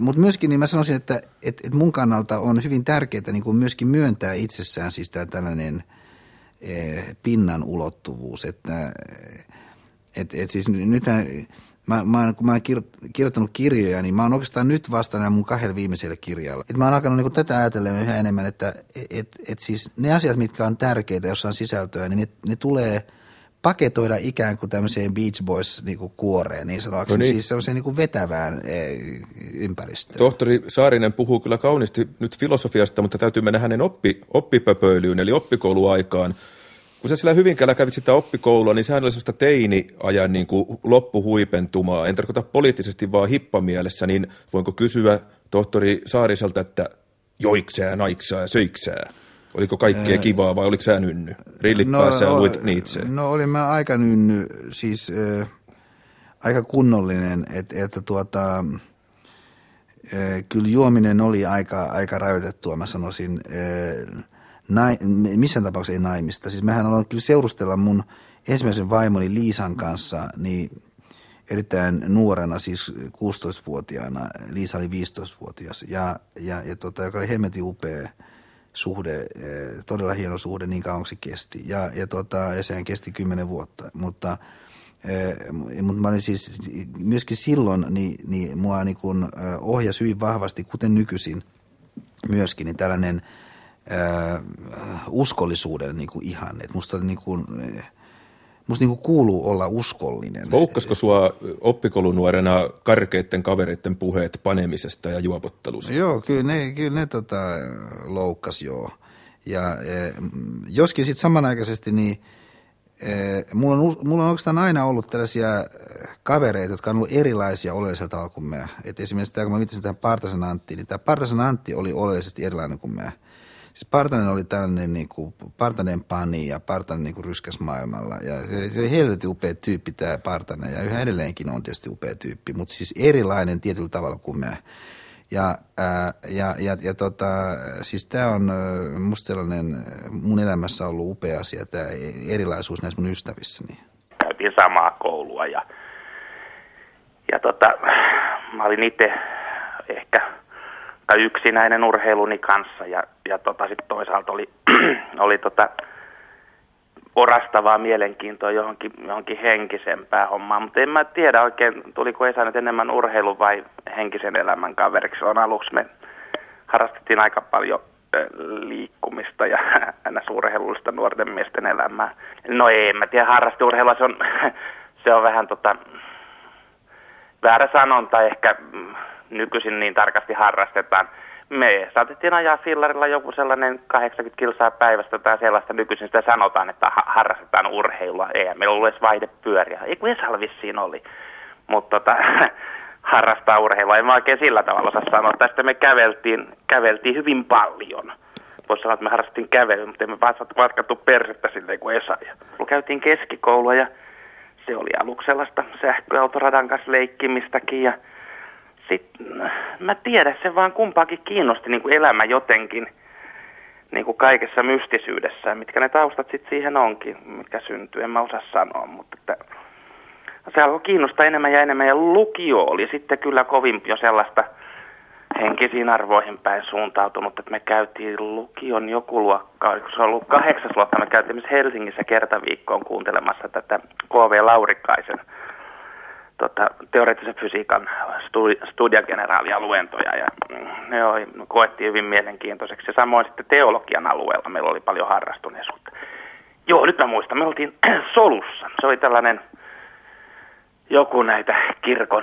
mut myöskin niin mä sanoisin, että et, et mun kannalta on hyvin tärkeää niin kuin myöskin myöntää itsessään siis tämä tällainen – Eh, pinnan ulottuvuus. Että, et, et siis nythän, mä, mä, kun mä oon kirjoittanut kirjoja, niin mä oon oikeastaan nyt vastannut mun kahdella viimeisellä kirjalla. Et mä oon alkanut niin tätä ajatella yhä enemmän, että et, et siis ne asiat, mitkä on tärkeitä, jos on sisältöä, niin ne, ne tulee – paketoida ikään kuin tämmöiseen Beach Boys niin kuin kuoreen, niin sanoakseni, no niin. siis semmoiseen niin vetävään e, ympäristöön. Tohtori Saarinen puhuu kyllä kauniisti nyt filosofiasta, mutta täytyy mennä hänen oppi, oppipöpöilyyn, eli oppikouluaikaan. Kun sä sillä Hyvinkäällä kävit sitä oppikoulua, niin sehän oli sellaista teini-ajan niin kuin loppuhuipentumaa. En tarkoita poliittisesti, vaan hippamielessä, niin voinko kysyä tohtori Saariselta, että joiksää, naiksää söiksää? Oliko kaikkea kivaa vai oliko sä nynny? Rillit no, päässä ja luit niitse? No olin mä aika nynny, siis äh, aika kunnollinen, että et, tuota, äh, kyllä juominen oli aika, aika rajoitettua, mä sanoisin. Äh, nai, missään tapauksessa ei naimista. Siis mehän ollaan kyllä seurustella mun ensimmäisen vaimoni Liisan kanssa, niin erittäin nuorena, siis 16-vuotiaana. Liisa oli 15-vuotias ja, ja, ja tota, joka oli hemmetin upea – suhde, eh, todella hieno suhde, niin kauan se kesti. Ja, ja, tota, ja sehän kesti kymmenen vuotta. Mutta, eh, mutta mä olin siis myöskin silloin, niin, niin mua niin kun, eh, ohjasi hyvin vahvasti, kuten nykyisin myöskin, niin tällainen äh, uskollisuuden niin kuin ihanne. musta niin kuin, äh, musta niinku kuuluu olla uskollinen. Loukkasko sua oppikoulunuorena karkeitten kavereiden puheet panemisesta ja juopottelusta? Joo, kyllä ne, kyllä ne tota, loukkas joo. Ja e, joskin sitten samanaikaisesti niin e, mulla, on, mulla on oikeastaan aina ollut tällaisia kavereita, jotka on ollut erilaisia oleellisella tavalla kuin me. Et esimerkiksi tämä, kun mä viittasin tähän Partasen Anttiin, niin tämä Partasen Antti oli oleellisesti erilainen kuin me. Siis Partanen oli tällainen niin kuin, Partanen pani ja Partanen niin kuin ryskäs maailmalla. Ja se, se helvetin upea tyyppi tämä Partanen ja yhä edelleenkin on tietysti upea tyyppi, mutta siis erilainen tietyllä tavalla kuin me. Ja, ää, ja, ja, ja tota, siis tämä on musta sellainen mun elämässä ollut upea asia, tämä erilaisuus näissä mun ystävissäni. Käytiin samaa koulua ja, ja tota, mä olin itse ehkä aika yksinäinen urheiluni kanssa ja, ja tota, sitten toisaalta oli, oli tota, orastavaa mielenkiintoa johonkin, johonkin henkisempään hommaan, mutta en mä tiedä oikein, tuliko Esa nyt enemmän urheilu vai henkisen elämän kaveriksi. On aluksi me harrastettiin aika paljon liikkumista ja aina urheilullista nuorten miesten elämää. No ei, mä tiedä, harrasteurheilua se on, se on vähän tota, väärä sanonta ehkä mm, nykyisin niin tarkasti harrastetaan. Me saatettiin ajaa fillarilla joku sellainen 80 kilsaa päivästä tai sellaista. Nykyisin sitä sanotaan, että harrastetaan urheilua. Ei meillä ollut edes vaihdepyöriä. Ei kun Esal vissiin oli. Mutta tota, harrastaa urheilua. En mä oikein sillä tavalla osaa sanoa. Tästä me käveltiin, käveltiin hyvin paljon. Voisi sanoa, että me harrastettiin kävelyä, mutta emme vaan matkattu persettä silleen kuin Esa. Ja käytiin keskikoulua ja se oli aluksi sellaista sähköautoradan kanssa leikkimistäkin ja sitten mä tiedän, se vaan kumpaakin kiinnosti niin kuin elämä jotenkin niin kuin kaikessa mystisyydessä, mitkä ne taustat sitten siihen onkin, mitkä syntyy, en mä osaa sanoa, mutta että se alkoi kiinnostaa enemmän ja enemmän ja lukio oli sitten kyllä kovin jo sellaista henkisiin arvoihin päin suuntautunut, että me käytiin lukion joku luokka, se on ollut kahdeksas luokka, me käytiin myös Helsingissä kertaviikkoon kuuntelemassa tätä K.V. Laurikaisen tota, teoreettisen fysiikan studi, studiageneraalia luentoja ja ne oli, koettiin hyvin mielenkiintoiseksi. Ja samoin sitten teologian alueella meillä oli paljon harrastuneisuutta. Joo, nyt mä muistan, me oltiin Solussa. Se oli tällainen joku näitä kirkon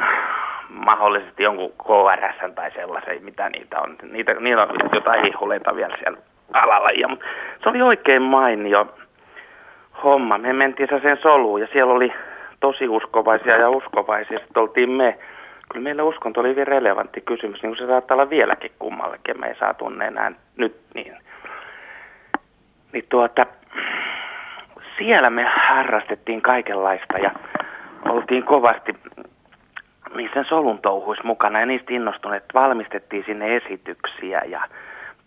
mahdollisesti jonkun KRS tai sellaisen, mitä niitä on. Niitä, niillä on jotain hihuleita vielä siellä alalla. Ja, mutta se oli oikein mainio homma. Me mentiin sen soluun ja siellä oli tosi uskovaisia ja uskovaisia. Sitten oltiin me. Kyllä meillä uskonto oli hyvin relevantti kysymys, niin kuin se saattaa olla vieläkin kummallekin. Me ei saa tunne enää nyt niin. Niin tuota, siellä me harrastettiin kaikenlaista ja oltiin kovasti niissä solun touhuissa mukana ja niistä innostuneet valmistettiin sinne esityksiä ja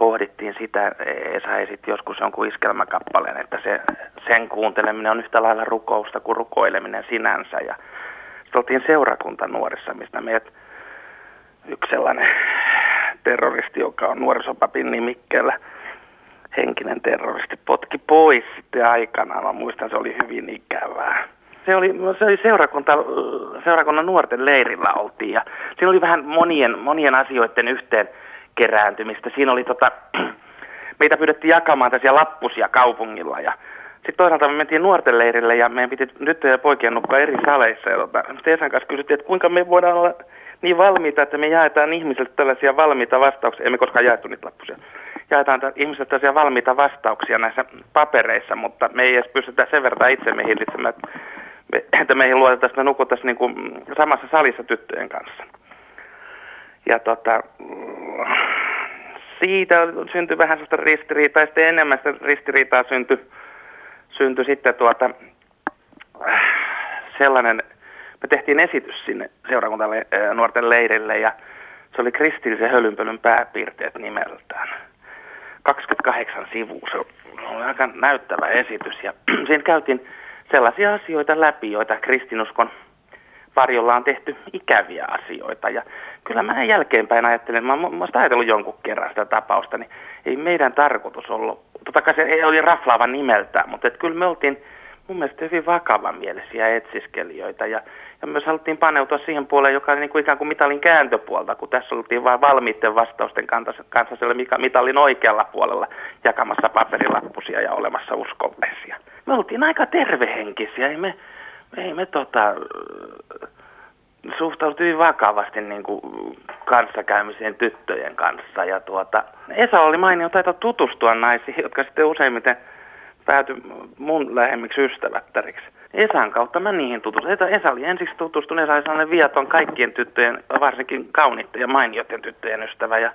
pohdittiin sitä, Esa esitti joskus jonkun iskelmäkappaleen, että se, sen kuunteleminen on yhtä lailla rukousta kuin rukoileminen sinänsä. Ja sitten oltiin seurakunta nuorissa, mistä meidät yksi sellainen terroristi, joka on nuorisopapin nimikkeellä, henkinen terroristi, potki pois sitten aikanaan. Mä muistan, se oli hyvin ikävää. Se oli, se oli seurakunta, seurakunnan nuorten leirillä oltiin ja siinä oli vähän monien, monien asioiden yhteen kerääntymistä. Siinä oli tota, meitä pyydettiin jakamaan tässä lappusia kaupungilla ja sitten toisaalta me mentiin nuorten leirille ja meidän piti tyttöjä ja poikien nukkua eri saleissa. Ja tota, Teesan kanssa kysyttiin, että kuinka me voidaan olla niin valmiita, että me jaetaan ihmisille tällaisia valmiita vastauksia. Emme koskaan jaettu niitä lappusia. Jaetaan ihmisille tällaisia valmiita vastauksia näissä papereissa, mutta me ei edes pystytä sen verran itsemme hillitsemään, että meihin luotetaan, että me nukuttaisiin niin samassa salissa tyttöjen kanssa. Ja tota, siitä syntyi vähän sellaista ristiriitaa, ja sitten enemmän sitä ristiriitaa syntyi, syntyi sitten tuota, sellainen, me tehtiin esitys sinne seurakuntalle nuorten leirille, ja se oli kristillisen hölynpölyn pääpiirteet nimeltään. 28 sivua, se oli aika näyttävä esitys, ja siinä käytiin sellaisia asioita läpi, joita kristinuskon varjolla on tehty ikäviä asioita. Ja kyllä mä jälkeenpäin ajattelen, mä, oon ajatellut jonkun kerran sitä tapausta, niin ei meidän tarkoitus ollut, totta kai se ei oli raflaava nimeltään, mutta et kyllä me oltiin mun mielestä hyvin vakavanmielisiä etsiskelijöitä ja, ja myös haluttiin paneutua siihen puoleen, joka oli niin kuin ikään kuin mitalin kääntöpuolta, kun tässä oltiin vain valmiitten vastausten kanssa, siellä mitalin oikealla puolella jakamassa paperilappusia ja olemassa uskovaisia. Me oltiin aika tervehenkisiä, ei me, ei me tota, suhtautui vakavasti niin kuin kanssakäymiseen tyttöjen kanssa. Ja tuota, Esa oli mainio taito tutustua naisiin, jotka sitten useimmiten päätyi mun lähemmiksi ystävättäriksi. Esan kautta mä niihin tutustuin. Esa oli ensiksi tutustunut, Esa oli sellainen viaton kaikkien tyttöjen, varsinkin kauniitten ja mainioiden tyttöjen ystävä. Ja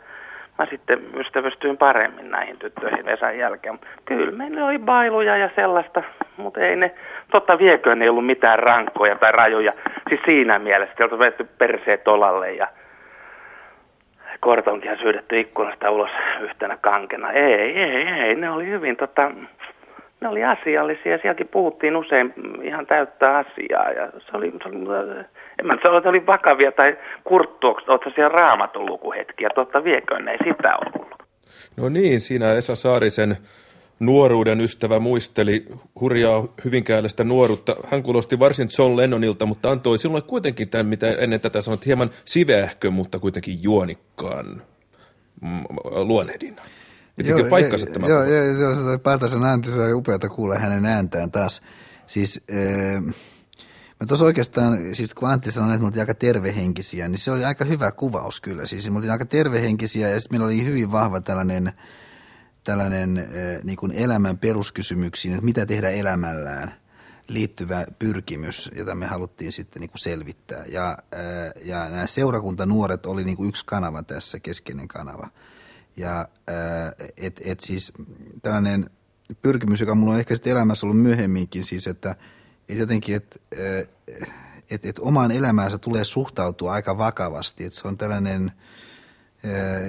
mä sitten ystävystyin paremmin näihin tyttöihin Esan jälkeen. Kyllä meillä oli bailuja ja sellaista, mutta ei ne, totta vieköön ei ollut mitään rankkoja tai rajoja. Siis siinä mielessä, että on vetty perseet olalle ja kortonkia syydetty ikkunasta ulos yhtenä kankena. Ei, ei, ei, ne oli hyvin tota, ne oli asiallisia sielläkin puhuttiin usein ihan täyttä asiaa ja se oli, se oli en mä sano, että oli vakavia tai kurttuoksi, oletko siellä raamatun lukuhetkiä, totta vieköön ei sitä ollut. No niin, siinä Esa Saarisen nuoruuden ystävä muisteli hurjaa hyvinkäällistä nuoruutta. Hän kuulosti varsin John Lennonilta, mutta antoi sinulle kuitenkin tämän, mitä ennen tätä sanoit, hieman siveähkö, mutta kuitenkin juonikkaan mm, luonnehdinnan. Pitikö joo, paikkansa tämä? Joo, joo, joo, se Päätäsen äänti, se oli upeata kuulla hänen ääntään taas. Siis, äh, mä tuossa oikeastaan, siis kun Antti sanoi, että me oltiin aika tervehenkisiä, niin se oli aika hyvä kuvaus kyllä. Siis me oltiin aika tervehenkisiä ja sitten meillä oli hyvin vahva tällainen, tällainen äh, niin kuin elämän peruskysymyksiin, että mitä tehdä elämällään liittyvä pyrkimys, jota me haluttiin sitten niin kuin selvittää. Ja, äh, ja nämä seurakuntanuoret oli niin kuin yksi kanava tässä, keskeinen kanava. Ja että et siis tällainen pyrkimys, joka mulla on ehkä sitten elämässä ollut myöhemminkin, siis että et jotenkin, että et, et omaan elämäänsä tulee suhtautua aika vakavasti. Et se on tällainen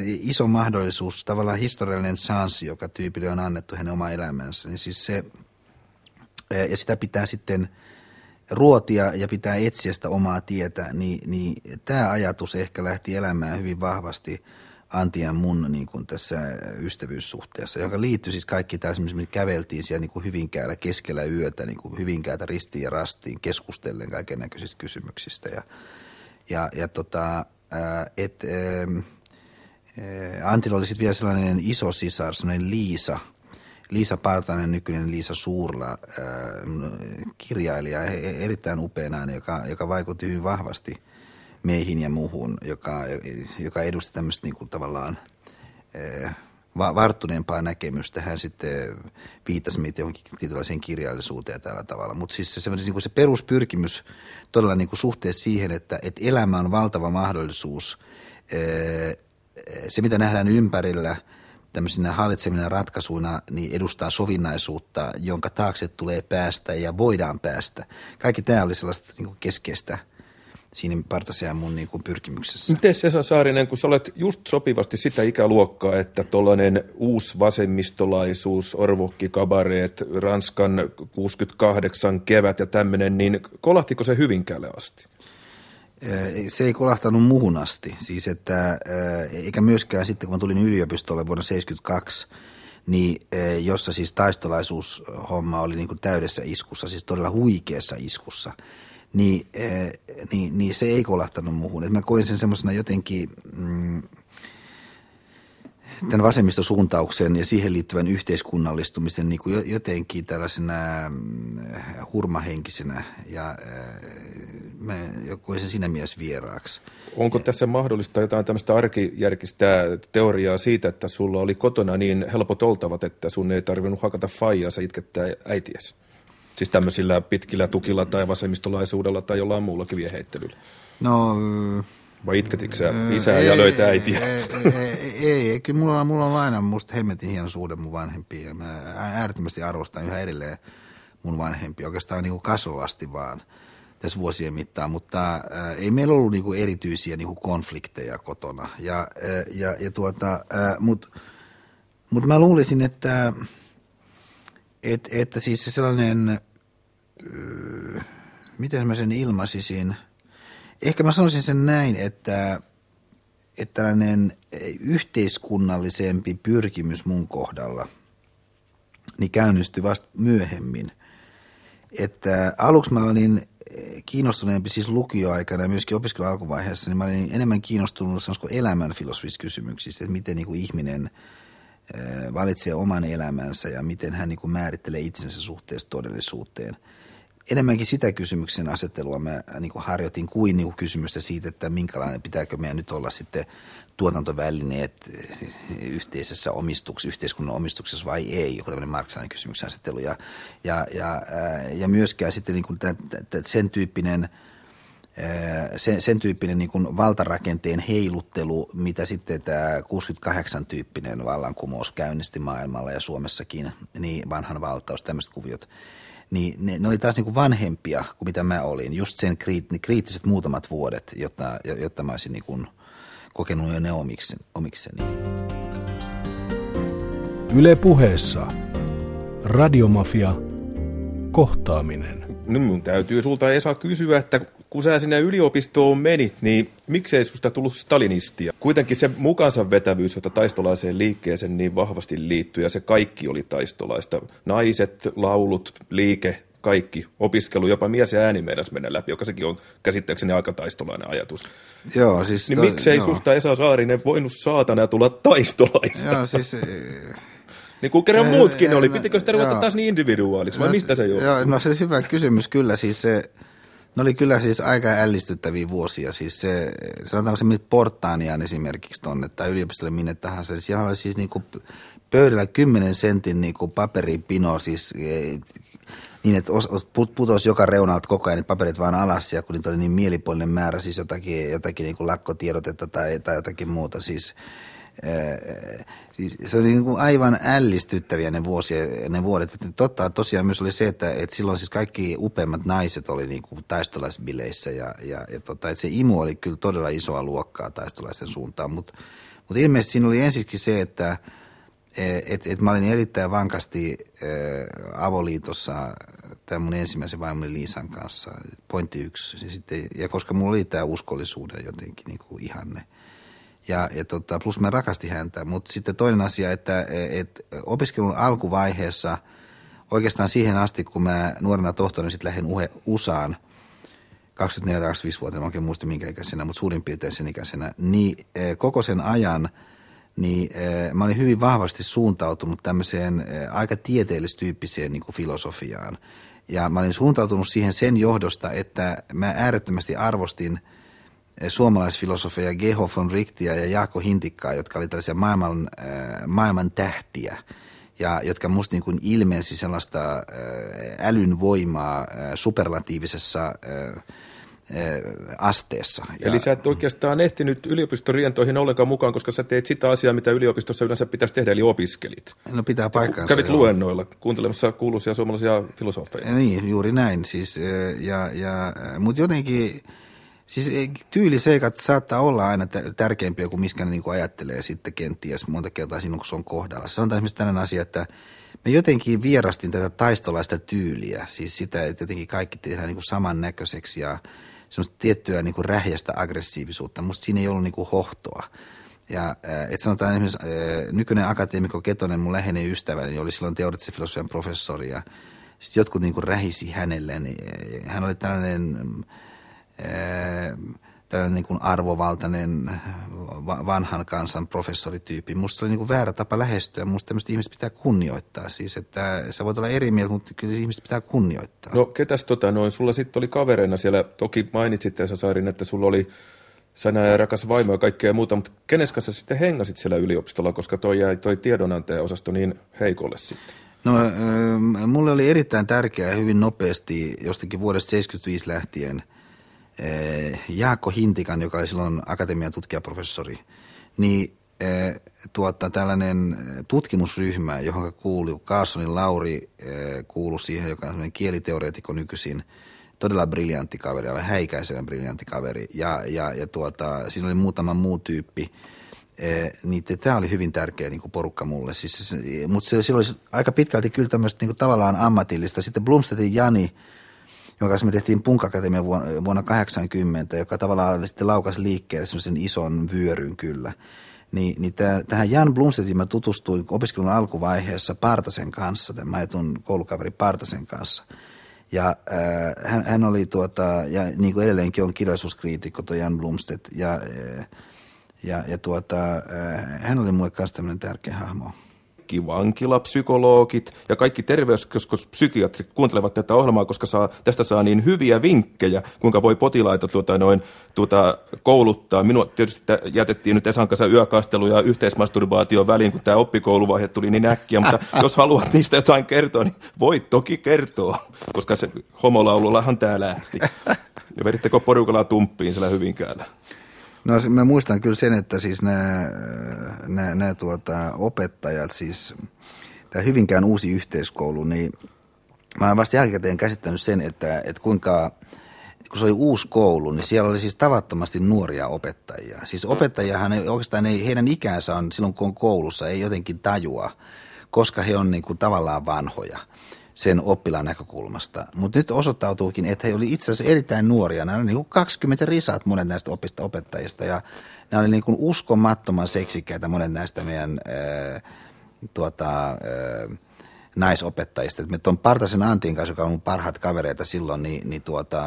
iso mahdollisuus, tavallaan historiallinen chanssi, joka tyypille on annettu hänen oma elämänsä. Niin siis se, ja sitä pitää sitten ruotia ja pitää etsiä sitä omaa tietä, niin, niin tämä ajatus ehkä lähti elämään hyvin vahvasti – Antti ja mun niin kuin tässä ystävyyssuhteessa, joka liittyi siis kaikki tämä, me käveltiin siellä niin kuin Hyvinkäällä keskellä yötä, niin kuin Hyvinkäältä ristiin ja rastiin keskustellen kaiken näköisistä kysymyksistä. Ja, ja, ja tota, et, Antilla oli sitten vielä sellainen iso sisar, sellainen Liisa, Liisa Partanen, nykyinen Liisa Suurla, kirjailija, erittäin upeana, joka, joka vaikutti hyvin vahvasti – meihin ja muuhun, joka, joka edusti tämmöistä niin kuin tavallaan eh, varttuneempaa näkemystä. Hän sitten viittasi meitä johonkin tietynlaiseen kirjallisuuteen tällä tavalla. Mutta siis se, niin kuin se peruspyrkimys todella niin kuin suhteessa siihen, että, että elämä on valtava mahdollisuus. Eh, se, mitä nähdään ympärillä tämmöisinä hallitsemina ratkaisuina, niin edustaa sovinnaisuutta, jonka taakse tulee päästä ja voidaan päästä. Kaikki tämä oli sellaista niin keskeistä – siinä Partasian mun niin kuin pyrkimyksessä. Miten Esa Saarinen, kun sä olet just sopivasti sitä ikäluokkaa, että tuollainen uusi vasemmistolaisuus, orvokki, kabareet, Ranskan 68 kevät ja tämmöinen, niin kolahtiko se Hyvinkäälle asti? Se ei kolahtanut muhun asti, siis että, eikä myöskään sitten kun mä tulin yliopistolle vuonna 1972, niin jossa siis taistolaisuushomma oli niin kuin täydessä iskussa, siis todella huikeassa iskussa – niin, äh, niin, niin se ei kolahtanut muuhun. Et mä koin sen semmoisena jotenkin mm, tämän vasemmistosuuntauksen ja siihen liittyvän yhteiskunnallistumisen niin kuin jotenkin tällaisena mm, hurmahenkisenä ja äh, mä koin sen siinä mielessä vieraaksi. Onko tässä mahdollista jotain tämmöistä arkijärkistä teoriaa siitä, että sulla oli kotona niin helpot oltavat, että sun ei tarvinnut hakata faijaa, sä itkettää äitiäsi? Siis tämmöisillä pitkillä tukilla tai vasemmistolaisuudella tai jollain muullakin vieheittelyllä? No... Vai itketikö sä isää ei, ja löytä äitiä? Ei, ei, ei, ei, kyllä mulla, mulla on aina musta hemmetin hieno suhde mun vanhempiin ja mä äärettömästi arvostan yhä edelleen mun vanhempia oikeastaan niin kuin kasvavasti vaan tässä vuosien mittaan, mutta äh, ei meillä ollut niin kuin erityisiä niin kuin konflikteja kotona. Ja, äh, ja, ja tuota, äh, mutta mut mä luulisin, että, et, että siis se sellainen miten mä sen ilmaisisin? Ehkä mä sanoisin sen näin, että, että tällainen yhteiskunnallisempi pyrkimys mun kohdalla niin käynnistyi vasta myöhemmin. Että aluksi mä olin kiinnostuneempi siis lukioaikana ja myöskin opiskelun alkuvaiheessa, niin mä olin enemmän kiinnostunut elämän filosofisista kysymyksistä, että miten niin kuin ihminen valitsee oman elämänsä ja miten hän niin kuin määrittelee itsensä suhteessa todellisuuteen – enemmänkin sitä kysymyksen asettelua mä äh, niin kuin harjoitin kuin, niin kuin kysymystä siitä, että minkälainen pitääkö meidän nyt olla sitten tuotantovälineet äh, yhteisessä omistuksessa, yhteiskunnan omistuksessa vai ei, joku tämmöinen marksalainen kysymyksen asettelu. Ja, ja, ja, äh, ja myöskään sitten niin kuin tämän, sen tyyppinen sen, sen tyyppinen niin kuin valtarakenteen heiluttelu, mitä sitten tämä 68-tyyppinen vallankumous käynnisti maailmalla ja Suomessakin, niin vanhan valtaus, tämmöiset kuviot – niin ne, ne oli taas niin kuin vanhempia kuin mitä mä olin. Just sen kriit, ne kriittiset muutamat vuodet, jotta, jotta mä olisin niin kuin kokenut jo ne omikseni. omikseni. Yle puheessa. Radiomafia. Kohtaaminen. Nyt mun täytyy sulta Esa kysyä, että kun sä sinne yliopistoon menit, niin miksei susta tullut stalinistia? Kuitenkin se mukansa vetävyys, jota taistolaiseen liikkeeseen niin vahvasti liittyy, ja se kaikki oli taistolaista. Naiset, laulut, liike, kaikki, opiskelu, jopa mies ja ääni meidän mennä läpi, joka sekin on käsittääkseni aika taistolainen ajatus. Joo, siis... Niin to, miksei joo. susta Esa Saarinen voinut saatana tulla taistolaista? Joo, siis... Niin kuin kerran muutkin oli, pitikö sitä ruveta taas niin individuaaliksi, vai no, mistä se johtuu? Joo, no se hyvä kysymys kyllä, siis se, ne oli kyllä siis aika ällistyttäviä vuosia. Siis se, sanotaanko se Portaaniaan esimerkiksi tuonne tai yliopistolle minne tahansa. Siellä oli siis niinku pöydällä 10 sentin niinku paperipino, siis e, niin, että putosi joka reunalta koko ajan paperit vaan alas, ja kun niitä oli niin mielipuolinen määrä, siis jotakin, jotakin niin kuin lakkotiedotetta tai, tai jotakin muuta, siis siis se oli niin kuin aivan ällistyttäviä ne, vuosia, ne vuodet. Että totta tosiaan myös oli se, että, että silloin siis kaikki upeimmat naiset oli niin kuin taistolaisbileissä ja, ja, ja tota, että se imu oli kyllä todella isoa luokkaa taistolaisen suuntaan. Mutta mut ilmeisesti siinä oli ensiksi se, että et, et mä olin erittäin vankasti ä, avoliitossa tämän mun ensimmäisen vaimoni Liisan kanssa, pointti yksi. Ja, sitten, ja koska mulla oli tämä uskollisuuden jotenkin niin kuin ihanne – ja, ja tota, plus mä rakastin häntä. Mutta sitten toinen asia, että et opiskelun alkuvaiheessa, oikeastaan siihen asti, kun mä nuorena tohtorina sitten lähdin USAan, 24-25-vuotiaana, mä oikein muista minkä ikäisenä, mutta suurin piirtein sen ikäisenä, niin e, koko sen ajan niin e, mä olin hyvin vahvasti suuntautunut tämmöiseen e, aika tieteellistyyppiseen niin filosofiaan. Ja mä olin suuntautunut siihen sen johdosta, että mä äärettömästi arvostin – suomalaisfilosofeja Geho von Richtia ja Jaakko Hintikkaa, jotka oli tällaisia maailman, äh, maailman tähtiä ja jotka musta niin kuin ilmensi sellaista äh, älyn voimaa superlatiivisessa asteessa. Eli ja, sä et oikeastaan ehtinyt yliopistorientoihin ollenkaan mukaan, koska sä teet sitä asiaa, mitä yliopistossa yleensä pitäisi tehdä, eli opiskelit. No pitää paikkaansa. Kävit joo. luennoilla kuuntelemassa kuuluisia suomalaisia filosofeja. Ja niin, juuri näin. Siis, ja, ja, mutta jotenkin Siis tyyliseikat saattaa olla aina tärkeämpiä kuin miskä ne niin kuin ajattelee sitten kenties monta kertaa silloin, kun se on kohdalla. Se on esimerkiksi tällainen asia, että me jotenkin vierastin tätä taistolaista tyyliä. Siis sitä, että jotenkin kaikki tehdään niin kuin samannäköiseksi ja semmoista tiettyä niin kuin rähjästä aggressiivisuutta. Musta siinä ei ollut niin kuin hohtoa. Ja että sanotaan esimerkiksi nykyinen akateemikko Ketonen, mun läheinen ystäväni, oli silloin teoreettisen filosofian professori ja sitten jotkut niin kuin rähisi hänelle. Niin hän oli tällainen tällainen niin kuin arvovaltainen vanhan kansan professorityyppi. Musta se oli niin kuin väärä tapa lähestyä. Musta tämmöistä ihmistä pitää kunnioittaa. Siis, että sä voit olla eri mieltä, mutta kyllä ihmistä pitää kunnioittaa. No ketäs tota noin, sulla sitten oli kavereina siellä, toki mainitsit Esa Saarin, että sulla oli sä ja rakas vaimo ja kaikkea muuta, mutta kenes kanssa sitten hengasit siellä yliopistolla, koska toi jäi toi tiedonantaja-osasto niin heikolle sitten? No, mulle oli erittäin tärkeää hyvin nopeasti jostakin vuodesta 75 lähtien – Jaakko Hintikan, joka oli silloin akatemian tutkijaprofessori, niin eh, tuota, tällainen tutkimusryhmä, johon kuului Kaassonin Lauri, eh, kuului siihen, joka on kieliteoreetikko nykyisin, todella briljantti kaveri, aivan häikäisevän briljantti kaveri. Ja, ja, ja tuota, siinä oli muutama muu tyyppi, niin tämä oli hyvin tärkeä niin porukka mulle. Siis, mutta se, silloin aika pitkälti kyllä tämmöistä niin tavallaan ammatillista. Sitten Blumstedin Jani, jonka kanssa me tehtiin Punkakatemia vuonna, vuonna 80, joka tavallaan sitten laukas liikkeelle semmoisen ison vyöryn kyllä. Niin, niin täh, tähän Jan Blumstedtiin mä tutustuin opiskelun alkuvaiheessa Partasen kanssa, tämän maetun koulukaveri Partasen kanssa. Ja äh, hän, hän, oli tuota, ja niin kuin edelleenkin on kirjallisuuskriitikko tuo Jan Blumstedt, ja, äh, ja, ja tuota, äh, hän oli mulle myös tämmöinen tärkeä hahmo kaikki vankilapsykologit ja kaikki terveyskeskuspsykiatrit kuuntelevat tätä ohjelmaa, koska saa, tästä saa niin hyviä vinkkejä, kuinka voi potilaita tuota, noin, tuota, kouluttaa. Minua tietysti jätettiin nyt Esan kanssa yökastelu ja yhteismasturbaation väliin, kun tämä oppikouluvaihe tuli niin äkkiä, mutta jos haluat niistä jotain kertoa, niin voit toki kertoa, koska se homolaulullahan tämä lähti. Ja vedittekö porukalla tumppiin siellä Hyvinkäällä? No mä muistan kyllä sen, että siis nämä, nämä, nämä tuota, opettajat, siis tämä Hyvinkään uusi yhteiskoulu, niin mä olen vasta jälkikäteen käsittänyt sen, että, että kuinka, kun se oli uusi koulu, niin siellä oli siis tavattomasti nuoria opettajia. Siis opettajahan ei, oikeastaan ei, heidän ikänsä on silloin kun on koulussa, ei jotenkin tajua, koska he on niin kuin tavallaan vanhoja sen oppilaan näkökulmasta. Mutta nyt osoittautuukin, että he olivat itse asiassa erittäin nuoria. Nämä olivat niin 20 risat monet näistä opista opettajista ja nämä olivat niin uskomattoman seksikkäitä monet näistä meidän ää, tuota, ää, naisopettajista. Me tuon Partasen Antin kanssa, joka on mun parhaat kavereita silloin, niin, niin tuota,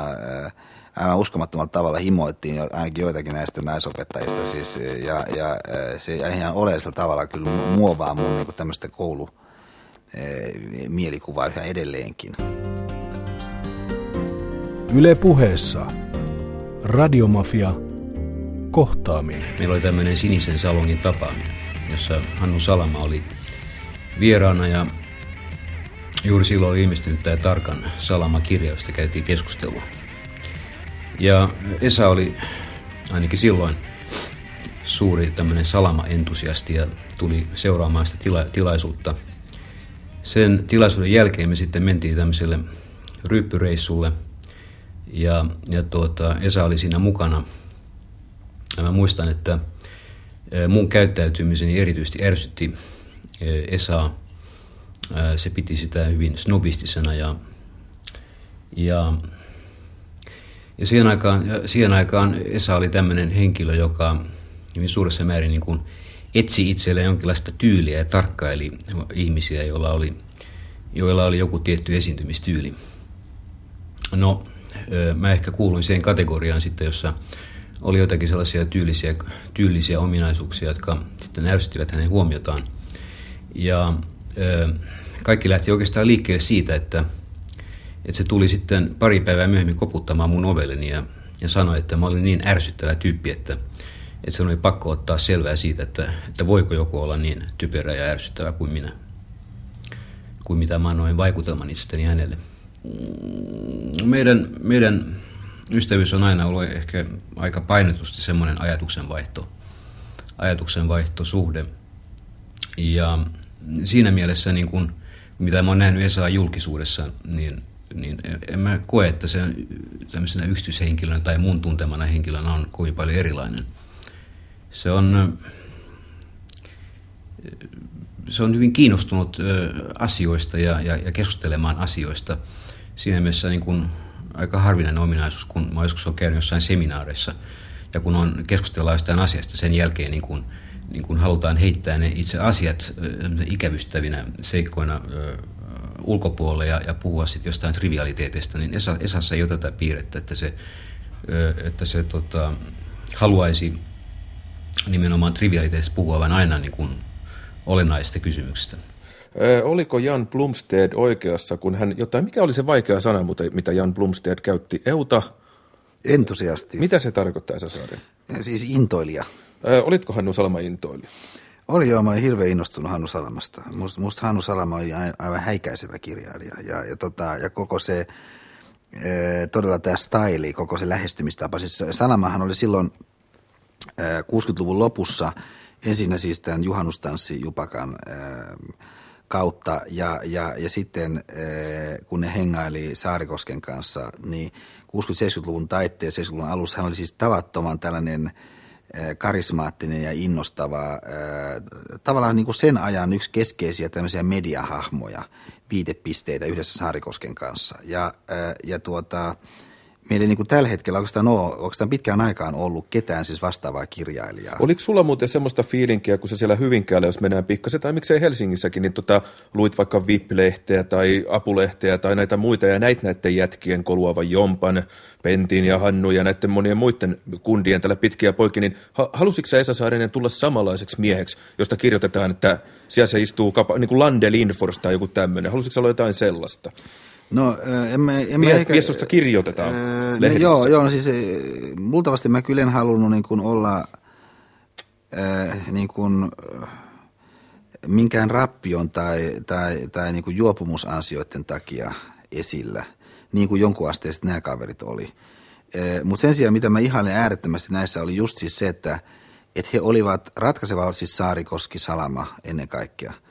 aivan uskomattomalla tavalla himoittiin jo, ainakin joitakin näistä naisopettajista. Siis, ja, ja se ihan oleellisella tavalla kyllä muovaa mun niin tämmöistä koulu, mielikuva yhä edelleenkin. Yle puheessa Radiomafia kohtaaminen. Meillä oli tämmöinen Sinisen salongin tapaaminen, jossa Hannu Salama oli vieraana ja juuri silloin oli ilmestynyt tämä Tarkan Salama-kirja, josta käytiin keskustelua. Ja Esa oli ainakin silloin suuri tämmöinen salama-entusiasti ja tuli seuraamaan sitä tila, tilaisuutta. Sen tilaisuuden jälkeen me sitten mentiin tämmöiselle ryppyreissulle ja, ja tuota, Esa oli siinä mukana. Ja mä muistan, että mun käyttäytymiseni erityisesti ärsytti Esaa. Se piti sitä hyvin snobistisena ja, ja, ja siihen, aikaan, siihen aikaan Esa oli tämmöinen henkilö, joka hyvin suuressa määrin niin kuin etsi itselleen jonkinlaista tyyliä ja tarkkaili ihmisiä, joilla oli, joilla oli joku tietty esiintymistyyli. No, mä ehkä kuuluin siihen kategoriaan sitten, jossa oli jotakin sellaisia tyylisiä, tyylisiä ominaisuuksia, jotka sitten ärsyttivät hänen huomiotaan. Ja kaikki lähti oikeastaan liikkeelle siitä, että, että se tuli sitten pari päivää myöhemmin koputtamaan mun ovelleni ja, ja sanoi, että mä olin niin ärsyttävä tyyppi, että, että se oli pakko ottaa selvää siitä, että, että voiko joku olla niin typerä ja ärsyttävä kuin minä, kuin mitä mä annoin vaikutelman itsestäni hänelle. Mm, meidän, meidän ystävyys on aina ollut ehkä aika painetusti semmoinen ajatuksenvaihto, ajatuksenvaihtosuhde. Ja siinä mielessä, niin kun, mitä mä oon nähnyt Esaa julkisuudessa, niin, niin en mä koe, että se tämmöisenä yksityishenkilönä tai mun tuntemana henkilönä on kovin paljon erilainen. Se on, se on hyvin kiinnostunut asioista ja, ja, ja keskustelemaan asioista. Siinä mielessä niin kun aika harvinainen ominaisuus, kun mä joskus olen käynyt jossain seminaareissa ja kun on keskustellaan jostain asiasta sen jälkeen niin kun, niin kun halutaan heittää ne itse asiat ikävystävinä seikkoina ulkopuolelle ja, ja puhua sitten jostain trivialiteeteista, niin Esa, Esassa ei ole tätä piirrettä, että se, että se tota, haluaisi nimenomaan trivialiteetista puhua, vaan aina niin kun olennaisista kysymyksistä. Oliko Jan Blumsted oikeassa, kun hän jotain, mikä oli se vaikea sana, mitä Jan Blumsted käytti? Euta? Entusiasti. Mitä se tarkoittaa, Saari? Siis intoilija. Olitko Hannu Salama intoilija? Oli joo, mä olin hirveän innostunut Hannu Salamasta. Musta, musta Hannu Salama oli aivan häikäisevä kirjailija ja, ja, tota, ja koko se, todella tämä staili, koko se lähestymistapa. Siis Salamahan oli silloin 60-luvun lopussa ensinnä siis tämän juhannustanssi Jupakan e, kautta ja, ja, ja sitten eh, kun ne hengaili Saarikosken kanssa, niin 60-70-luvun taitteen 70-luvun alussa hän oli siis tavattoman tällainen eh, karismaattinen ja innostava, tavallaan niin kuin sen ajan yksi keskeisiä tämmöisiä mediahahmoja, viitepisteitä yhdessä Saarikosken kanssa. Ja, ja tuota, meillä ei niin kuin tällä hetkellä oikeastaan, ole, oikeastaan pitkään aikaan ollut ketään siis vastaavaa kirjailijaa. Oliko sulla muuten semmoista fiilinkiä, kun sä siellä Hyvinkäällä, jos mennään pikkasen, tai miksei Helsingissäkin, niin tota, luit vaikka VIP-lehteä tai Apulehteä tai näitä muita, ja näitä näiden jätkien koluavan Jompan, Pentin ja Hannu ja näiden monien muiden kundien tällä pitkiä poikki, niin halusitko sä Esa Saarinen tulla samanlaiseksi mieheksi, josta kirjoitetaan, että siellä se istuu kapa, niin kuin Lande Lindfors tai joku tämmöinen. Halusitko olla jotain sellaista? No, en mä, en mä ehkä... Miestosta kirjoitetaan no, Joo, joo, no siis multavasti mä kyllä en halunnut niin kuin olla äh, niin kuin, minkään rappion tai, tai, tai niin kuin juopumusansioiden takia esillä, niin kuin jonkun asteiset nämä kaverit oli. Mutta sen sijaan, mitä mä ihailen äärettömästi näissä, oli just siis se, että, että he olivat ratkaisevalla siis Saarikoski Salama ennen kaikkea –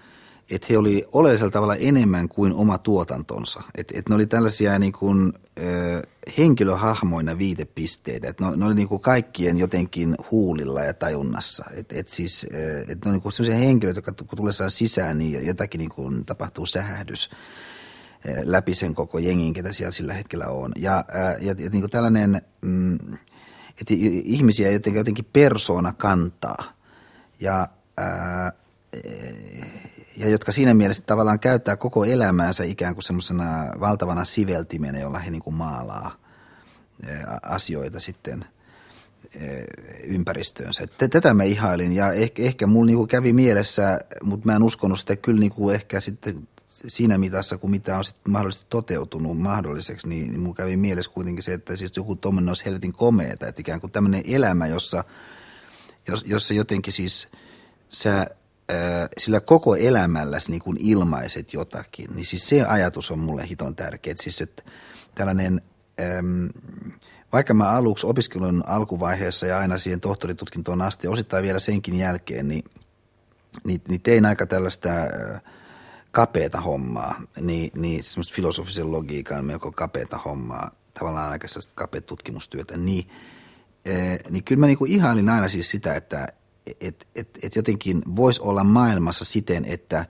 että he oli oleellisella tavalla enemmän kuin oma tuotantonsa. Että et ne oli tällaisia niin kuin, ö, henkilöhahmoina viitepisteitä. Että ne, ne oli niin kuin kaikkien jotenkin huulilla ja tajunnassa. Että et siis, et ne oli niin sellaisia henkilöitä, jotka kun tulee sisään, niin jotakin niin kuin tapahtuu sähähdys läpi sen koko jengin, ketä siellä sillä hetkellä on. Ja, ja, ja niin kuin tällainen, mm, että ihmisiä jotenkin, jotenkin persoona kantaa. Ja ää, ja jotka siinä mielessä tavallaan käyttää koko elämäänsä ikään kuin semmoisena valtavana siveltimenä, jolla he niin kuin maalaa asioita sitten ympäristöönsä. Tätä mä ihailin ja ehkä, ehkä mulla niinku kävi mielessä, mutta mä en uskonut sitä kyllä niinku ehkä sitten siinä mitassa, kun mitä on sitten mahdollisesti toteutunut mahdolliseksi, niin, niin mulla kävi mielessä kuitenkin se, että siis joku tuommoinen olisi helvetin komeeta, että ikään kuin tämmöinen elämä, jossa, jos, jossa jotenkin siis sä sillä koko elämälläsi niin kuin ilmaiset jotakin, niin siis se ajatus on mulle hiton tärkeä. Siis että tällainen äm, vaikka mä aluksi opiskelun alkuvaiheessa ja aina siihen tohtoritutkintoon asti osittain vielä senkin jälkeen, niin, niin, niin tein aika tällaista kapeata hommaa, niin, niin semmoista filosofisen logiikan melko kapeata hommaa, tavallaan aika sellaista kapeat tutkimustyötä, niin, äh, niin kyllä mä niinku ihailin aina siis sitä, että et, et, et jotenkin voisi olla maailmassa siten, että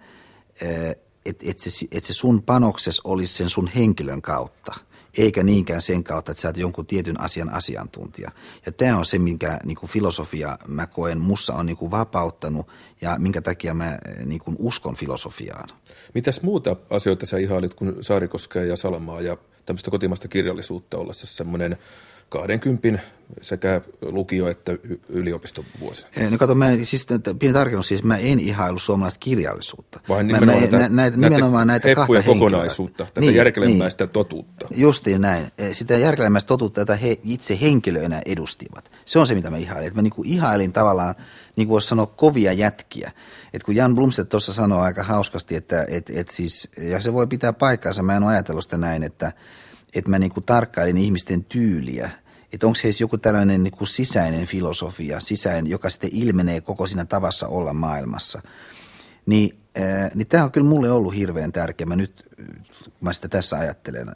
et, et, se, et se sun panokses olisi sen sun henkilön kautta – eikä niinkään sen kautta, että sä oot jonkun tietyn asian asiantuntija. Ja tämä on se, minkä niin kuin filosofia mä koen mussa on niin kuin vapauttanut ja minkä takia mä niin kuin uskon filosofiaan. Mitäs muuta asioita sä ihailit kuin Saarikoskea ja Salmaa ja tämmöistä kotimaista kirjallisuutta ollessa semmoinen – 20 sekä lukio- että yliopistovuosina. No kato, mä, siis pieni tarkennus, siis mä en ihailu suomalaista kirjallisuutta. Vaan nimenomaan, mä, mä, näitä, nimenomaan näitä kahta kokonaisuutta, tätä niin, järkelemäistä niin, totuutta. Justiin näin. E, sitä järkelemäistä totuutta, jota he itse henkilöinä edustivat. Se on se, mitä mä ihailin. Että mä niinku ihailin tavallaan, niin kuin voisi sanoa, kovia jätkiä. Et kun Jan Blumstedt tuossa sanoi aika hauskasti, että et, et siis, ja se voi pitää paikkaansa, mä en ole ajatellut sitä näin, että että mä niinku tarkkailin ihmisten tyyliä, että onko heissä joku tällainen niinku sisäinen filosofia, sisäinen, joka sitten ilmenee koko siinä tavassa olla maailmassa. Niin, äh, niin tämä on kyllä mulle ollut hirveän tärkeä. Mä nyt, mä sitä tässä ajattelen,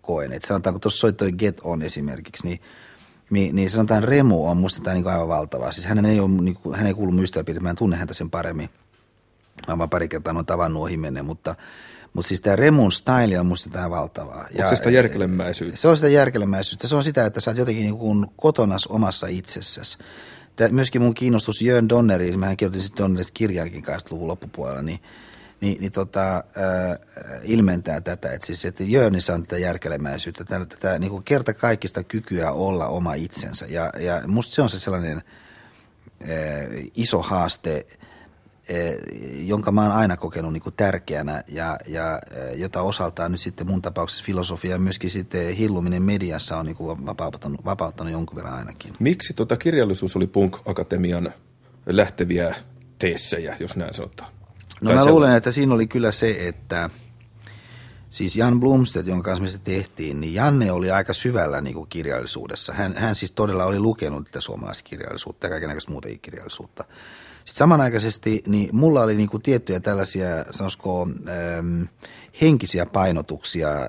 koen. Että sanotaanko tuossa soi toi Get On esimerkiksi, niin niin, niin sanotaan Remu on musta tämä niin aivan valtava. Siis hän ei, ole, niin kuin, hän ei kuulu mä en tunne häntä sen paremmin. Mä oon pari kertaa noin tavannut ohi menne, mutta mutta siis tämä Remun style on musta tämä valtavaa. Onko se sitä järkelemäisyyttä? Se on sitä järkelemäisyyttä. Se on sitä, että sä oot jotenkin niin kotonas omassa itsessäsi. Tämä, myöskin mun kiinnostus Jörn Donneriin, mähän kirjoitin sitten Donnerista kirjaakin 80-luvun loppupuolella, niin, niin, niin tota, äh, ilmentää tätä, että siis että Jörnissä on tätä järkelemäisyyttä, tätä, tätä niin kuin kerta kaikista kykyä olla oma itsensä. Ja, ja musta se on se sellainen äh, iso haaste, jonka mä oon aina kokenut niin tärkeänä ja, ja eh, jota osaltaan nyt sitten mun tapauksessa filosofia ja myöskin sitten hilluminen mediassa on niin vapauttanut, vapauttanut jonkun verran ainakin. Miksi tota kirjallisuus oli Punk-akatemian lähteviä teessejä, jos näin sanotaan? No tai mä luulen, että siinä oli kyllä se, että siis Jan Blumstedt, jonka kanssa me se tehtiin, niin Janne oli aika syvällä niin kuin kirjallisuudessa. Hän, hän siis todella oli lukenut tätä suomalaista kirjallisuutta ja kaikenlaista muuta kirjallisuutta. Sitten samanaikaisesti niin mulla oli niin kuin tiettyjä tällaisia, sanoisiko, ähm, henkisiä painotuksia, äh,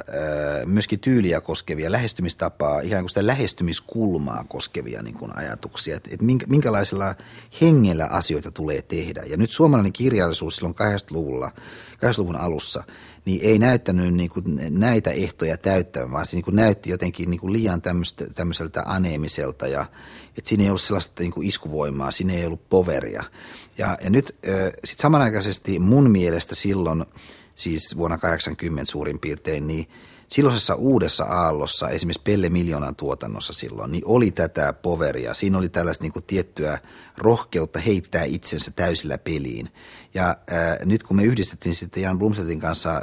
myöskin tyyliä koskevia, lähestymistapaa, ihan kuin sitä lähestymiskulmaa koskevia niin kuin ajatuksia, että, että minkälaisella hengellä asioita tulee tehdä. Ja nyt suomalainen kirjallisuus silloin 80-luvulla, 80-luvun alussa, niin ei näyttänyt niin kuin näitä ehtoja täyttävän, vaan se niin kuin näytti jotenkin niin kuin liian tämmöiseltä aneemiselta ja että siinä ei ollut sellaista niin kuin iskuvoimaa, siinä ei ollut poveria. Ja, ja nyt sitten samanaikaisesti mun mielestä silloin, siis vuonna 80 suurin piirtein, niin silloisessa uudessa aallossa, esimerkiksi Pelle Miljoonan tuotannossa silloin, niin oli tätä poveria. Siinä oli tällaista niin kuin tiettyä rohkeutta heittää itsensä täysillä peliin. Ja ää, nyt kun me yhdistettiin sitten Jan Blumstedtin kanssa ää,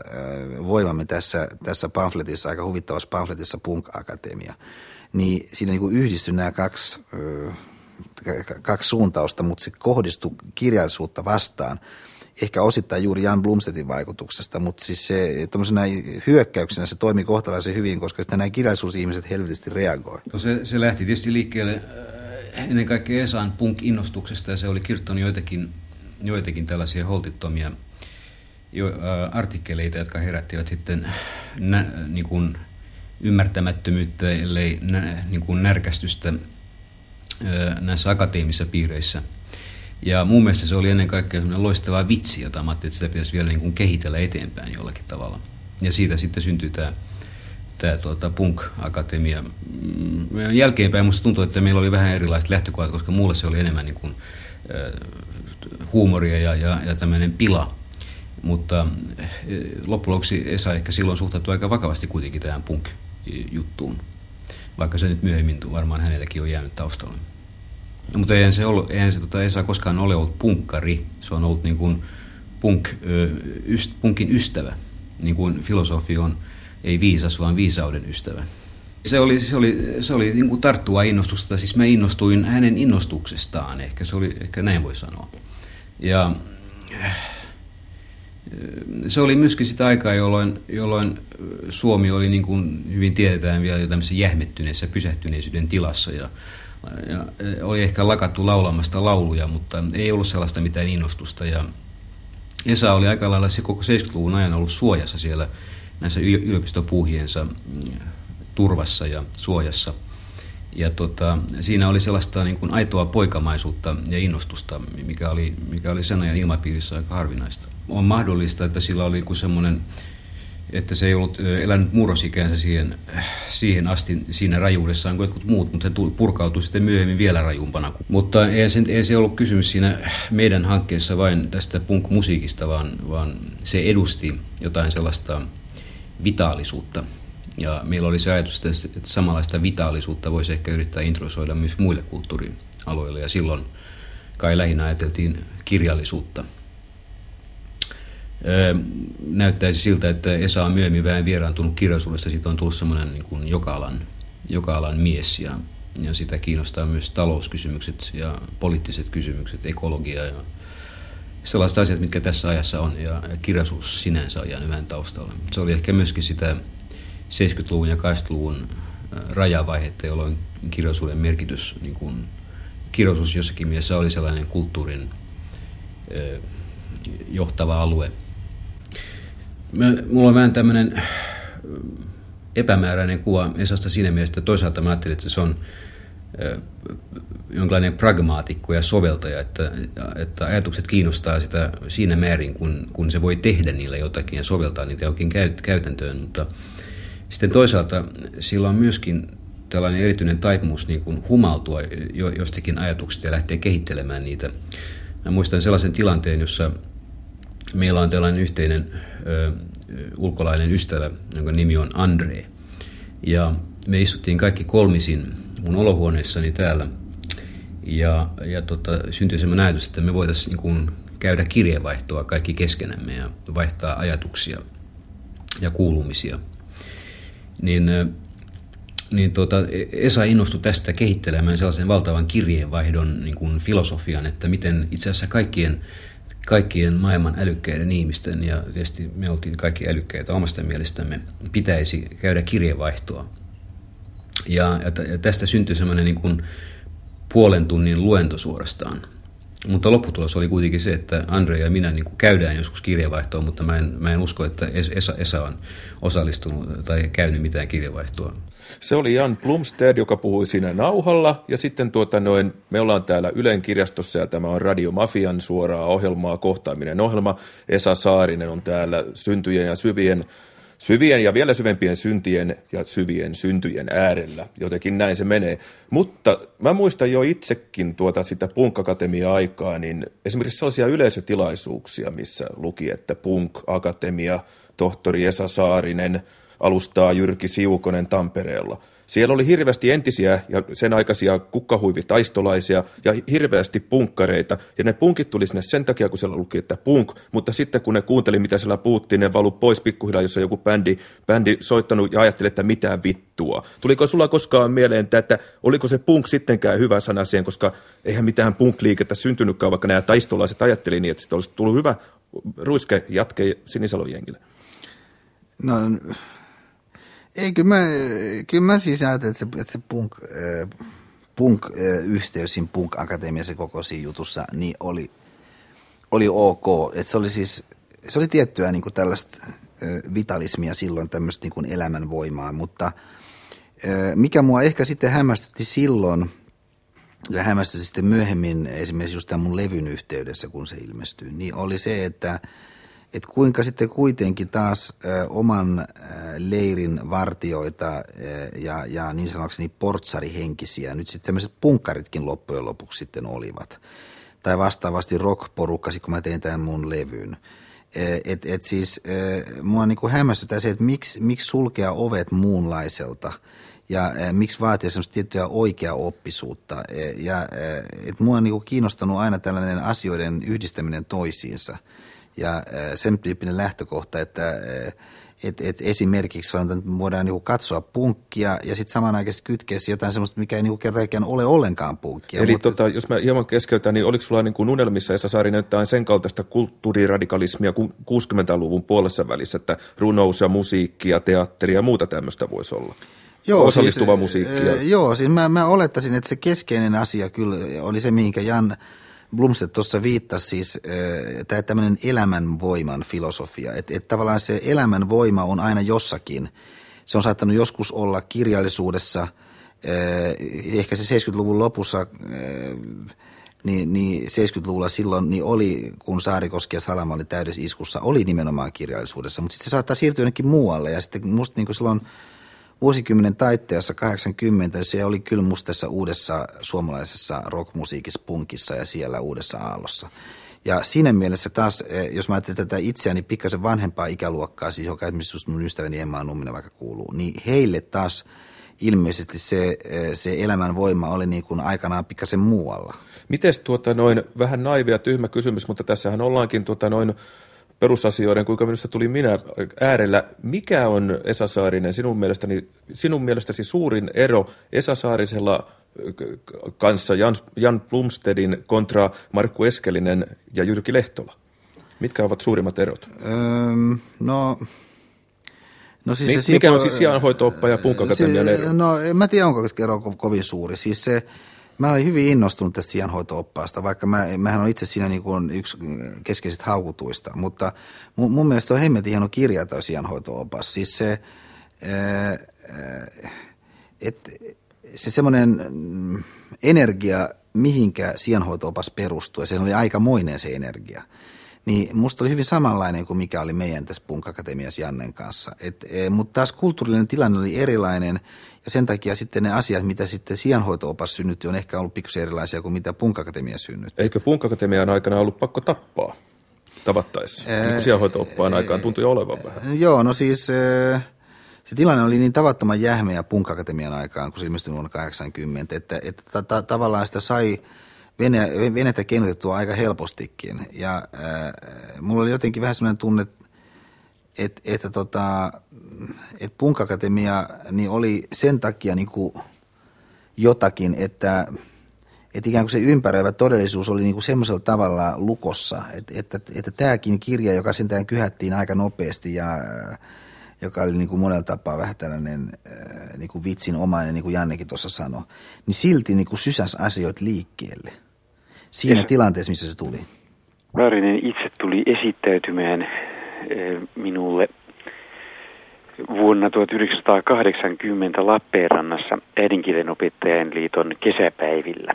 voimamme tässä, tässä pamfletissa, aika huvittavassa pamfletissa Punk Akatemia, niin siinä niin yhdistyi nämä kaksi, kaksi suuntausta, mutta se kohdistui kirjallisuutta vastaan. Ehkä osittain juuri Jan Blumstedtin vaikutuksesta, mutta siis se hyökkäyksenä se toimi kohtalaisen hyvin, koska sitten nämä kirjallisuusihmiset helvetisti reagoi. No se, se lähti tietysti liikkeelle ennen kaikkea Esan punk-innostuksesta ja se oli kirjoittanut joitakin, joitakin tällaisia holtittomia jo, äh, artikkeleita, jotka herättivät sitten nä, niin kuin, ymmärtämättömyyttä, ellei nä, niin kuin närkästystä näissä akateemisissa piireissä. Ja mun mielestä se oli ennen kaikkea sellainen loistava vitsi, jota mä että sitä pitäisi vielä niin kuin kehitellä eteenpäin jollakin tavalla. Ja siitä sitten syntyi tämä, tämä tuota Punk-akatemia. Mm, jälkeenpäin musta tuntuu, että meillä oli vähän erilaiset lähtökohdat, koska mulle se oli enemmän niin kuin, huumoria ja, ja, ja tämmöinen pila mutta eh, loppujen Esa ehkä silloin suhtautui aika vakavasti kuitenkin tähän punk-juttuun, vaikka se nyt myöhemmin varmaan hänelläkin on jäänyt taustalle. No, mutta eihän se, ollut, eihän se tota, Esa koskaan ole ollut punkkari, se on ollut niin kuin punk, yst, punkin ystävä, niin kuin filosofi on ei viisas, vaan viisauden ystävä. Se oli, se oli, se oli niin kuin tarttua innostusta, siis mä innostuin hänen innostuksestaan, ehkä se oli, ehkä näin voi sanoa. Ja se oli myöskin sitä aikaa, jolloin, jolloin Suomi oli niin kuin hyvin tiedetään vielä jo tämmöisessä jähmettyneessä pysähtyneisyyden tilassa ja, ja oli ehkä lakattu laulamasta lauluja, mutta ei ollut sellaista mitään innostusta. Ja Esa oli aika lailla se koko 70-luvun ajan ollut suojassa siellä näissä yliopistopuuhiensa mm, turvassa ja suojassa – ja tota, siinä oli sellaista niin kuin aitoa poikamaisuutta ja innostusta, mikä oli, mikä oli sen ajan ilmapiirissä aika harvinaista. On mahdollista, että sillä oli semmoinen, että se ei ollut elänyt murrosikäänsä siihen, siihen asti siinä rajuudessaan kuin jotkut muut, mutta se purkautui sitten myöhemmin vielä rajumpana. Mutta ei se, ei se ollut kysymys siinä meidän hankkeessa vain tästä punk-musiikista, vaan, vaan se edusti jotain sellaista vitaalisuutta, ja meillä oli se ajatus, että samanlaista vitaalisuutta voisi ehkä yrittää introsoida myös muille kulttuurialoille. Ja silloin kai lähinnä ajateltiin kirjallisuutta. näyttäisi siltä, että Esa on myöhemmin vähän vieraantunut kirjallisuudesta. Siitä on tullut semmoinen niin kuin joka-alan, joka-alan mies ja, ja sitä kiinnostaa myös talouskysymykset ja poliittiset kysymykset, ekologia ja sellaiset asiat, mitkä tässä ajassa on. Ja kirjallisuus sinänsä on jäänyt vähän taustalla. Se oli ehkä myöskin sitä 70-luvun ja 80-luvun rajavaihetta, jolloin kirjallisuuden merkitys, niin kuin, kirjallisuus jossakin mielessä oli sellainen kulttuurin johtava alue. Mä, mulla on vähän tämmöinen epämääräinen kuva Esasta siinä mielessä, että toisaalta mä ajattelin, että se on jonkinlainen pragmaatikko ja soveltaja, että, että ajatukset kiinnostaa sitä siinä määrin, kun, kun se voi tehdä niillä jotakin ja soveltaa niitä jokin käytäntöön, mutta sitten toisaalta sillä on myöskin tällainen erityinen taipumus niin kuin humaltua jostakin ajatuksista ja lähteä kehittelemään niitä. Mä muistan sellaisen tilanteen, jossa meillä on tällainen yhteinen ö, ulkolainen ystävä, jonka nimi on Andre. Ja me istuttiin kaikki kolmisin mun olohuoneessani täällä. Ja, ja tota, syntyi sellainen ajatus, että me voitaisiin niin käydä kirjeenvaihtoa kaikki keskenämme ja vaihtaa ajatuksia ja kuulumisia – niin, niin tuota, Esa innostui tästä kehittelemään sellaisen valtavan kirjeenvaihdon niin kuin filosofian, että miten itse asiassa kaikkien, kaikkien maailman älykkäiden ihmisten, ja tietysti me oltiin kaikki älykkäitä omasta mielestämme, pitäisi käydä kirjeenvaihtoa. Ja, ja tästä syntyi semmoinen niin kuin puolen tunnin luento suorastaan – mutta lopputulos oli kuitenkin se, että Andre ja minä niin käydään joskus kirjavaihtoa, mutta mä en, mä en usko, että Esa, Esa on osallistunut tai käynyt mitään kirjavaihtoa. Se oli Jan Plumstead, joka puhui siinä nauhalla, ja sitten tuota noin, me ollaan täällä Ylen kirjastossa, ja tämä on Radio Mafian suoraa ohjelmaa, kohtaaminen ohjelma. Esa Saarinen on täällä syntyjen ja syvien syvien ja vielä syvempien syntien ja syvien syntyjen äärellä. Jotenkin näin se menee. Mutta mä muistan jo itsekin tuota sitä Punk-akatemia-aikaa, niin esimerkiksi sellaisia yleisötilaisuuksia, missä luki, että Punk-akatemia, tohtori Esa Saarinen alustaa Jyrki Siukonen Tampereella – siellä oli hirveästi entisiä ja sen aikaisia kukkahuivitaistolaisia ja hirveästi punkkareita. Ja ne punkit tuli sinne sen takia, kun siellä luki, että punk, mutta sitten kun ne kuunteli, mitä siellä puhuttiin, ne valu pois pikkuhiljaa, jossa joku bändi, bändi soittanut ja ajatteli, että mitä vittua. Tuliko sulla koskaan mieleen, että, oliko se punk sittenkään hyvä sana siihen, koska eihän mitään punk-liikettä syntynytkään, vaikka nämä taistolaiset ajatteli niin, että sitten olisi tullut hyvä ruiske jatke Sinisalon jengille. No ei, kyllä mä, kyllä mä siis ajattelin, että se, että se punk, äh, punk-yhteys siinä punk-akatemiassa koko siinä jutussa, niin oli, oli ok. Että se oli siis, se oli tiettyä niin kuin tällaista äh, vitalismia silloin, tämmöistä niin kuin elämänvoimaa, mutta äh, mikä mua ehkä sitten hämmästytti silloin, ja hämmästytti sitten myöhemmin esimerkiksi just tämän mun levyn yhteydessä, kun se ilmestyi, niin oli se, että – että kuinka sitten kuitenkin taas ö, oman ö, leirin vartioita ö, ja, ja niin sanokseni portsarihenkisiä, nyt sitten semmoiset punkkaritkin loppujen lopuksi sitten olivat. Tai vastaavasti rockporukka, kun mä tein tämän mun levyn. Et, et siis mua niinku hämmästytää se, että miksi, miksi sulkea ovet muunlaiselta ja miksi vaatia semmoista tiettyä oikea oppisuutta. Ja et mua on niinku kiinnostanut aina tällainen asioiden yhdistäminen toisiinsa – ja sen tyyppinen lähtökohta, että, et, et esimerkiksi voidaan niinku katsoa punkkia ja sitten samanaikaisesti kytkeä jotain sellaista, mikä ei niinku kertaakaan ole ollenkaan punkkia. Eli mutta... tota, jos mä hieman keskeytän, niin oliko sulla niinku unelmissa Esa Saarinen jotain sen kaltaista kulttuuriradikalismia 60-luvun puolessa välissä, että runous ja musiikki ja teatteri ja muuta tämmöistä voisi olla? Joo, osallistuva siis, musiikki. Ja... Joo, siis mä, mä olettaisin, että se keskeinen asia kyllä oli se, mihinkä Jan Blumstedt tuossa viittasi siis tämä tämmöinen elämänvoiman filosofia, että et tavallaan se elämänvoima on aina jossakin. Se on saattanut joskus olla kirjallisuudessa, ehkä se 70-luvun lopussa, niin, niin 70-luvulla silloin niin oli, kun Saarikoski ja Salama oli täydessä iskussa, oli nimenomaan kirjallisuudessa, mutta sitten se saattaa siirtyä jonnekin muualle ja sitten musta niin silloin – vuosikymmenen taitteessa 80 se oli kyllä musta tässä uudessa suomalaisessa rockmusiikissa, punkissa ja siellä uudessa aallossa. Ja siinä mielessä taas, eh, jos mä ajattelen tätä itseäni pikkasen vanhempaa ikäluokkaa, siis joka esimerkiksi mun ystäväni Emma Numminen vaikka kuuluu, niin heille taas ilmeisesti se, eh, se elämän voima oli niin kuin aikanaan pikkasen muualla. Mites tuota noin, vähän naivia tyhmä kysymys, mutta tässähän ollaankin tuota noin perusasioiden, kuinka minusta tuli minä äärellä. Mikä on Esa Saarinen sinun, mielestäni, sinun mielestäsi suurin ero Esa Saarisella kanssa Jan, Jan Plumstedin kontra Markku Eskelinen ja Jyrki Lehtola? Mitkä ovat suurimmat erot? Öm, no... No siis Mik, se mikä on siis sijaanhoito-oppa ja punkakatemian ero? No en mä tiedä, onko ero kovin suuri. Siis se, Mä olin hyvin innostunut tästä sijanhoito-oppaasta, vaikka mä, mähän on itse siinä niin kuin yksi keskeisistä haukutuista, mutta mun, mun mielestä se on hemmetin hieno kirja toi sijanhoito-opas. Siis se, että se semmoinen energia, mihinkä sijanhoito-opas perustuu, ja se oli aikamoinen se energia – niin musta oli hyvin samanlainen kuin mikä oli meidän tässä Punk Akatemiassa Jannen kanssa. Et, e, mutta taas kulttuurillinen tilanne oli erilainen ja sen takia sitten ne asiat, mitä sitten sijanhoito-opas synnytti, on ehkä ollut pikkusen erilaisia kuin mitä Punk Akatemia synnytti. Eikö Punk Akatemian aikana ollut pakko tappaa tavattaessa? Ee, niin sijanhoito-oppaan aikaan tuntui olevan vähän. Joo, no siis... E, se tilanne oli niin tavattoman jähmeä Punk Akatemian aikaan, kun se ilmestyi vuonna 80, että, että ta- ta- tavallaan sitä sai vene, venettä keinotettua aika helpostikin. Ja äh, mulla oli jotenkin vähän sellainen tunne, että, että, tota, että punkakatemia niin oli sen takia niin kuin jotakin, että, että ikään kuin se ympäröivä todellisuus oli niin kuin semmoisella tavalla lukossa, että, että, että tämäkin kirja, joka sentään kyhättiin aika nopeasti ja joka oli niin kuin monella tapaa vähän tällainen niin kuin vitsin omainen, niin kuin Jannekin tuossa sanoi, niin silti niin kuin sysäs asioita liikkeelle – siinä ja, tilanteessa, missä se tuli? Väärinen itse tuli esittäytymään eh, minulle vuonna 1980 Lappeenrannassa äidinkielen opettajan liiton kesäpäivillä,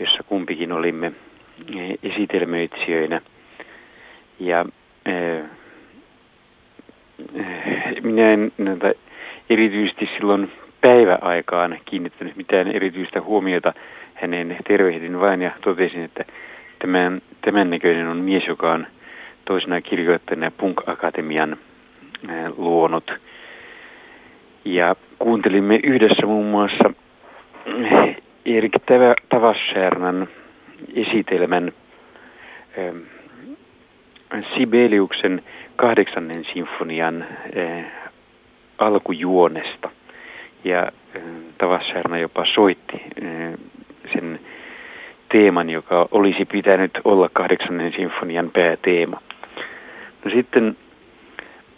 jossa kumpikin olimme eh, esitelmöitsijöinä. Ja äh, minä en näitä erityisesti silloin päiväaikaan kiinnittänyt mitään erityistä huomiota hänen tervehdin vain ja totesin, että tämän, tämän näköinen on mies, joka on toisena kirjoittajana Punk Akatemian luonut. Ja kuuntelimme yhdessä muun muassa Erik Tavassärnan esitelmän Sibeliuksen kahdeksannen sinfonian äh, alkujuonesta. Ja äh, Tavassärna jopa soitti äh, sen teeman, joka olisi pitänyt olla kahdeksannen sinfonian pääteema. No sitten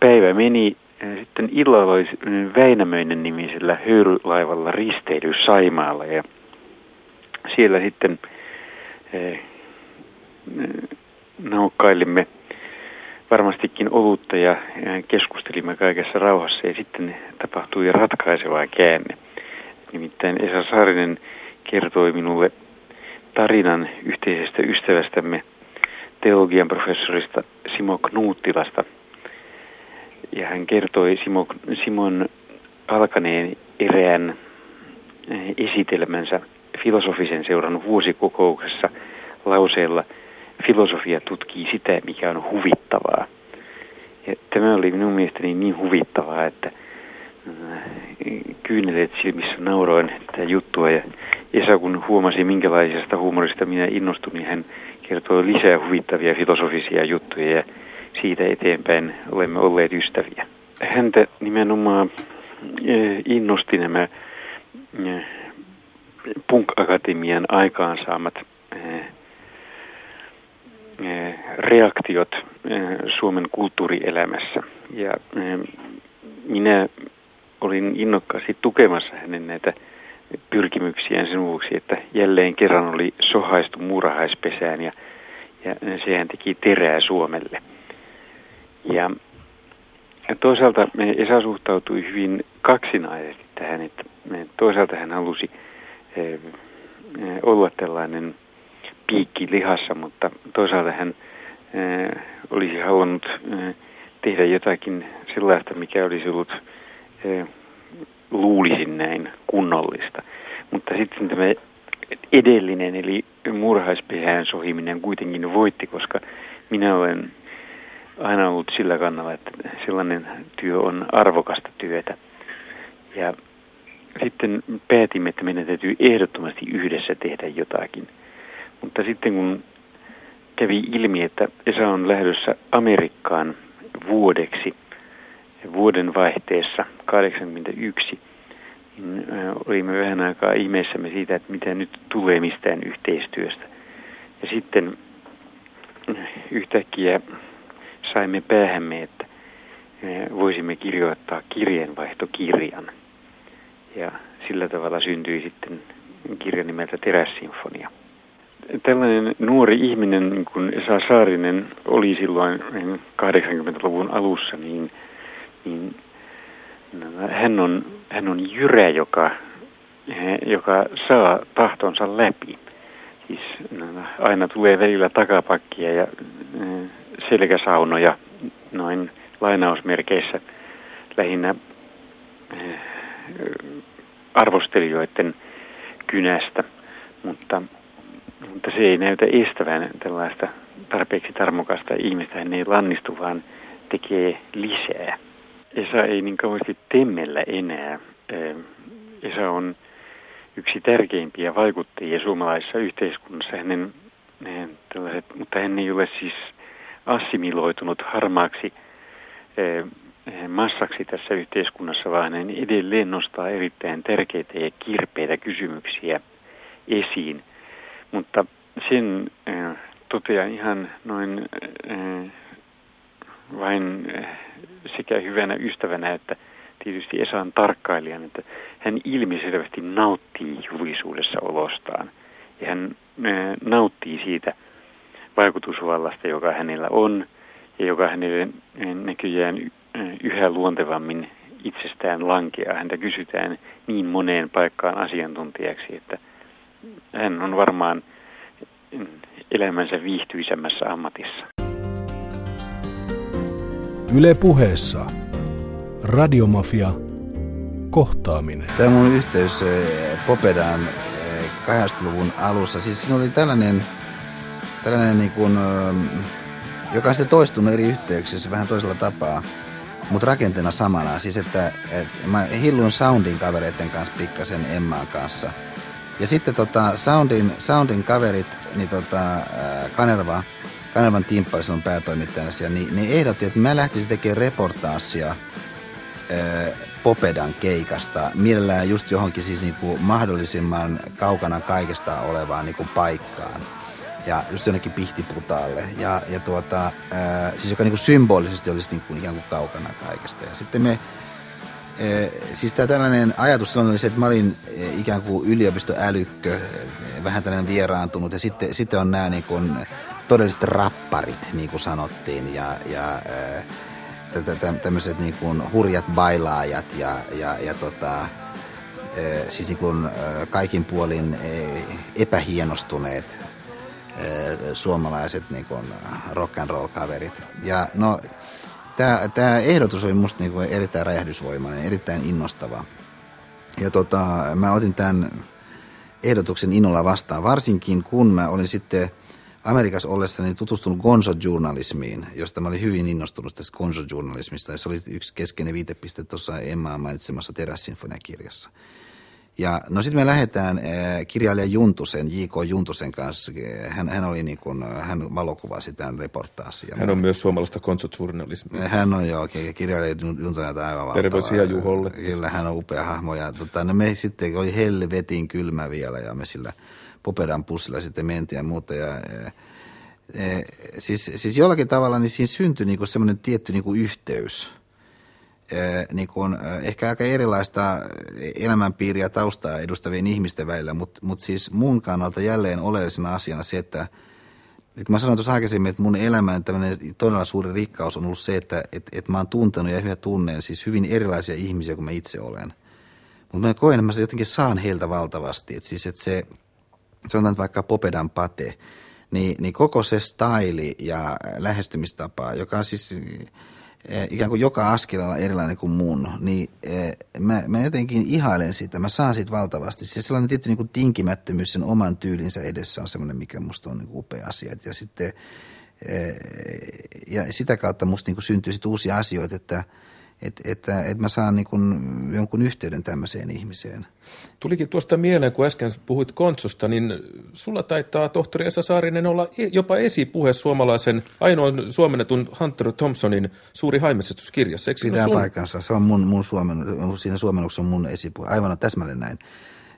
päivä meni, sitten illalla oli Väinämöinen nimisellä höyrylaivalla risteily Saimaalla ja siellä sitten eh, naukkailimme varmastikin olutta ja keskustelimme kaikessa rauhassa ja sitten tapahtui ratkaiseva käänne. Nimittäin Esa Saarinen kertoi minulle tarinan yhteisestä ystävästämme, teologian professorista Simo Knuuttilasta. Ja hän kertoi Simo, Simon alkaneen erään eh, esitelmänsä filosofisen seuran vuosikokouksessa lauseella filosofia tutkii sitä, mikä on huvittavaa. Ja tämä oli minun mielestäni niin huvittavaa, että eh, kyynelet silmissä nauroin tätä juttua ja Esa, kun huomasi minkälaisesta huumorista minä innostun, niin hän kertoi lisää huvittavia filosofisia juttuja ja siitä eteenpäin olemme olleet ystäviä. Häntä nimenomaan innosti nämä Punk-akatemian aikaansaamat reaktiot Suomen kulttuurielämässä. Ja minä olin innokkaasti tukemassa hänen näitä pyrkimyksiään sen vuoksi, että jälleen kerran oli sohaistu muurahaispesään ja, ja sehän teki terää Suomelle. Ja toisaalta Esa suhtautui hyvin kaksinaisesti tähän, että toisaalta hän halusi olla tällainen piikki lihassa, mutta toisaalta hän olisi halunnut tehdä jotakin sellaista, mikä olisi ollut luulisin näin kunnollista. Mutta sitten tämä edellinen, eli murhaispehään sohiminen kuitenkin voitti, koska minä olen aina ollut sillä kannalla, että sellainen työ on arvokasta työtä. Ja sitten päätimme, että meidän täytyy ehdottomasti yhdessä tehdä jotakin. Mutta sitten kun kävi ilmi, että Esa on lähdössä Amerikkaan vuodeksi – vuoden vaihteessa 81, niin olimme vähän aikaa ihmeessämme siitä, että mitä nyt tulee mistään yhteistyöstä. Ja sitten yhtäkkiä saimme päähämme, että voisimme kirjoittaa kirjeenvaihtokirjan. Ja sillä tavalla syntyi sitten kirja nimeltä Terässinfonia. Tällainen nuori ihminen, niin kuin Esa Saarinen oli silloin 80-luvun alussa, niin – niin hän on, hän on jyrä, joka, joka saa tahtonsa läpi. Siis aina tulee välillä takapakkia ja selkäsaunoja noin lainausmerkeissä lähinnä arvostelijoiden kynästä, mutta, mutta se ei näytä estävän tällaista tarpeeksi tarmokasta ihmistä. Hän ei lannistu, vaan tekee lisää. Esa ei niin kauheasti temmellä enää. Esa on yksi tärkeimpiä vaikuttajia suomalaisessa yhteiskunnassa. Hänen, hänen tällaiset, mutta hän ei ole siis assimiloitunut harmaaksi massaksi tässä yhteiskunnassa, vaan hän edelleen nostaa erittäin tärkeitä ja kirpeitä kysymyksiä esiin. Mutta sen totean ihan noin vain sekä hyvänä ystävänä että tietysti Esan tarkkailijan, että hän ilmiselvästi nauttii julisuudessa olostaan. Ja hän nauttii siitä vaikutusvallasta, joka hänellä on ja joka hänelle näköjään yhä luontevammin itsestään lankeaa. Häntä kysytään niin moneen paikkaan asiantuntijaksi, että hän on varmaan elämänsä viihtyisemmässä ammatissa. Yle puheessa. Radiomafia. Kohtaaminen. Tämä mun yhteys eh, Popedaan 80-luvun eh, alussa. Siis siinä oli tällainen, tällainen niin kuin, eh, joka on sitten toistunut eri yhteyksissä vähän toisella tapaa, mutta rakenteena samana. Siis että, että mä hilluin Soundin kavereiden kanssa pikkasen Emmaan kanssa. Ja sitten tota, Soundin, Soundin kaverit, niin tota, Kanerva – Kanavan Timppari, on päätoimittajana siellä, niin, niin ehdotti, että mä lähtisin tekemään reportaasia Popedan keikasta, mielellään just johonkin siis niinku mahdollisimman kaukana kaikesta olevaan niinku paikkaan. Ja just jonnekin pihtiputaalle. Ja, ja tuota, ää, siis joka niinku symbolisesti olisi niinku ikään kuin kaukana kaikesta. Ja sitten me, siis tämä tällainen ajatus silloin oli se, että mä olin ikään kuin yliopistoälykkö, vähän tällainen vieraantunut. Ja sitten, sitten on nämä niin kuin, todelliset rapparit, niin kuin sanottiin, ja, ja tämmöiset niin kuin hurjat bailaajat ja, ja, ja tota, siis niin kuin kaikin puolin epähienostuneet suomalaiset niin kuin rock and roll kaverit. Ja no, tämä ehdotus oli musta niin kuin erittäin räjähdysvoimainen, erittäin innostava. Ja tota, mä otin tämän ehdotuksen innolla vastaan, varsinkin kun mä olin sitten – Amerikassa ollessani tutustunut gonzo-journalismiin, josta mä olin hyvin innostunut tästä gonzo-journalismista. Ja se oli yksi keskeinen viitepiste tuossa Emmaa mainitsemassa Terässinfonia-kirjassa. Ja no sitten me lähdetään äh, kirjailija Juntusen, J.K. Juntusen kanssa. Hän, hän oli niin kuin, hän valokuvasi tämän reportaasia. Hän on myös suomalaista konsotjournalismia. Hän on joo, kirjailija Juntusen aivan valtava. Terveisiä Juholle. Kyllä, hän on upea hahmo. Ja tota, no me sitten oli helvetin kylmä vielä ja me sillä Popedan pussilla sitten mentiin ja muuta. Ja, ja e, siis, siis jollakin tavalla niin siinä syntyi niinku semmoinen tietty niinku yhteys. E, niin kuin, ehkä aika erilaista elämänpiiriä taustaa edustavien ihmisten välillä, mutta mut siis mun kannalta jälleen oleellisena asiana se, että et mä sanoin tuossa aikaisemmin, että mun elämän tämmöinen todella suuri rikkaus on ollut se, että et, et mä oon tuntenut ja hyvä tunnen siis hyvin erilaisia ihmisiä kuin mä itse olen. Mutta mä koen, että mä jotenkin saan heiltä valtavasti. Et siis, että se, sanotaan vaikka Popedan pate, niin, niin koko se staili ja lähestymistapa, joka on siis eh, ikään kuin joka askelella erilainen kuin mun, niin eh, mä, mä jotenkin ihailen sitä, mä saan siitä valtavasti. Se sellainen tietty niin kuin tinkimättömyys sen oman tyylinsä edessä on semmoinen, mikä musta on niin kuin upea asia. Ja sitten eh, ja sitä kautta musta niin kuin syntyy sitten uusia asioita, että – että, että, että mä saan niin kuin jonkun yhteyden tämmöiseen ihmiseen. Tulikin tuosta mieleen, kun äsken puhuit Kontsusta, niin sulla taitaa tohtori Esa Saarinen olla e, jopa esipuhe suomalaisen ainoan suomennetun Hunter Thompsonin suuri haimetsästyskirjassa. Pitää sun... paikansa. Se on mun, mun suomen, siinä suomennoksessa on mun esipuhe. Aivan täsmälleen näin.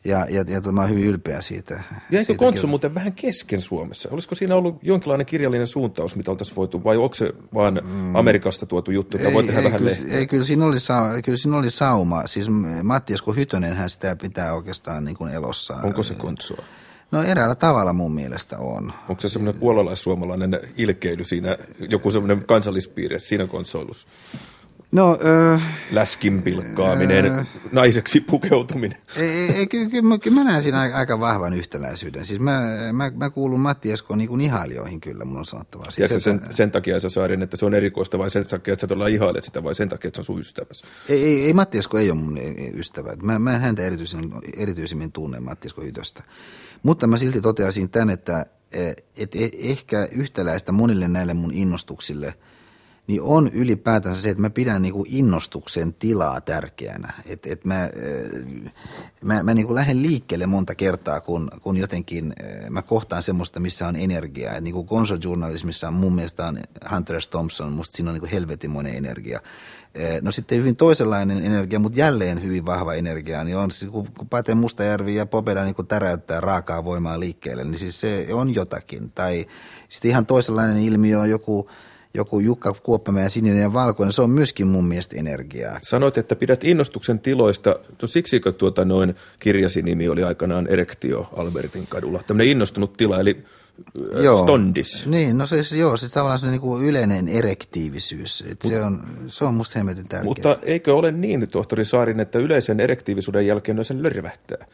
Ja, ja, ja mä oon hyvin ylpeä siitä. Jäikö Kontsu muuten vähän kesken Suomessa? Olisiko siinä ollut jonkinlainen kirjallinen suuntaus, mitä oltaisiin voitu, vai onko se vaan mm. Amerikasta tuotu juttu, että voi tehdä ei, vähän kyllä, Ei, kyllä siinä, oli sa, kyllä siinä oli sauma. Siis Matti Esko Hytönen hän sitä pitää oikeastaan niin kuin elossa. Onko se Kontsua? No eräällä tavalla mun mielestä on. Onko se semmoinen puolalaissuomalainen ilkeily siinä, joku semmoinen kansallispiirre siinä konsoilussa? No, äh, Läskin pilkkaaminen, äh, naiseksi pukeutuminen. Ei, ei, kyllä, kyllä, kyllä mä näen siinä aika vahvan yhtäläisyyden. Siis mä, mä, mä kuulun Matti Eskoon niin ihailijoihin kyllä, mun on sanottava. Siis Tiedätkö sen, sen takia, sä Saaren, että se on erikoista vai sen takia, että sä todella ihailet sitä vai sen takia, että se on sun ystäväsi? Ei, ei, ei Matti Esko ei ole mun ystävä. Mä, mä en häntä erityisemmin, erityisemmin tunne Matti Esko Hytöstä. Mutta mä silti toteaisin tämän, että et, et ehkä yhtäläistä monille näille mun innostuksille – niin on ylipäätänsä se, että mä pidän niin kuin innostuksen tilaa tärkeänä. Että et mä, äh, mä, mä niin kuin lähden liikkeelle monta kertaa, kun, kun jotenkin äh, mä kohtaan semmoista, missä on energiaa. Et niin kuin konsojournalismissa on mun mielestä on Hunter Thompson, musta siinä on niin kuin helvetimoinen energia. Äh, no sitten hyvin toisenlainen energia, mutta jälleen hyvin vahva energia, niin on siis, kun Pate Mustajärvi ja Popeda niin täräyttää raakaa voimaa liikkeelle, niin siis se on jotakin. Tai sitten ihan toisenlainen ilmiö on joku joku Jukka Kuoppamäen sininen ja valkoinen, se on myöskin mun mielestä energiaa. Sanoit, että pidät innostuksen tiloista. No siksikö tuota noin kirjasi nimi oli aikanaan Erektio Albertin kadulla? Tämmöinen innostunut tila, eli äh, joo. stondis. Niin, no siis joo, siis tavallaan se niin kuin yleinen erektiivisyys. Mut, se, on, se on musta hemmetin tärkeää. Mutta eikö ole niin, tohtori Saarin, että yleisen erektiivisuuden jälkeen sen lörvähtää?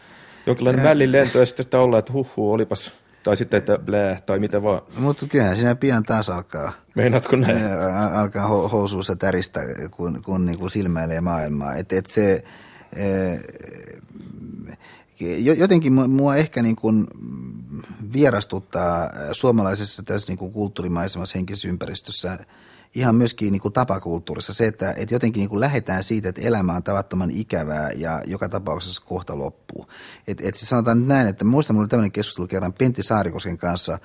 Jonkinlainen vällilento ja sitten sitä ollaan, että huhuu, olipas tai sitten, että blää, tai mitä vaan. Mutta kyllähän siinä pian taas alkaa. Meinaatko näin? Alkaa ho- housuussa täristä, kun, kun niin kuin silmäilee maailmaa. Et, et se, jotenkin mua ehkä niin kuin vierastuttaa suomalaisessa tässä niin kuin kulttuurimaisemassa henkisessä ympäristössä – ihan myöskin niin kuin tapakulttuurissa se, että, että jotenkin niin kuin lähdetään siitä, että elämä on tavattoman ikävää ja joka tapauksessa kohta loppuu. Et, et siis sanotaan nyt näin, että muistan, mulla tämmöinen keskustelu kerran Pentti Saarikosken kanssa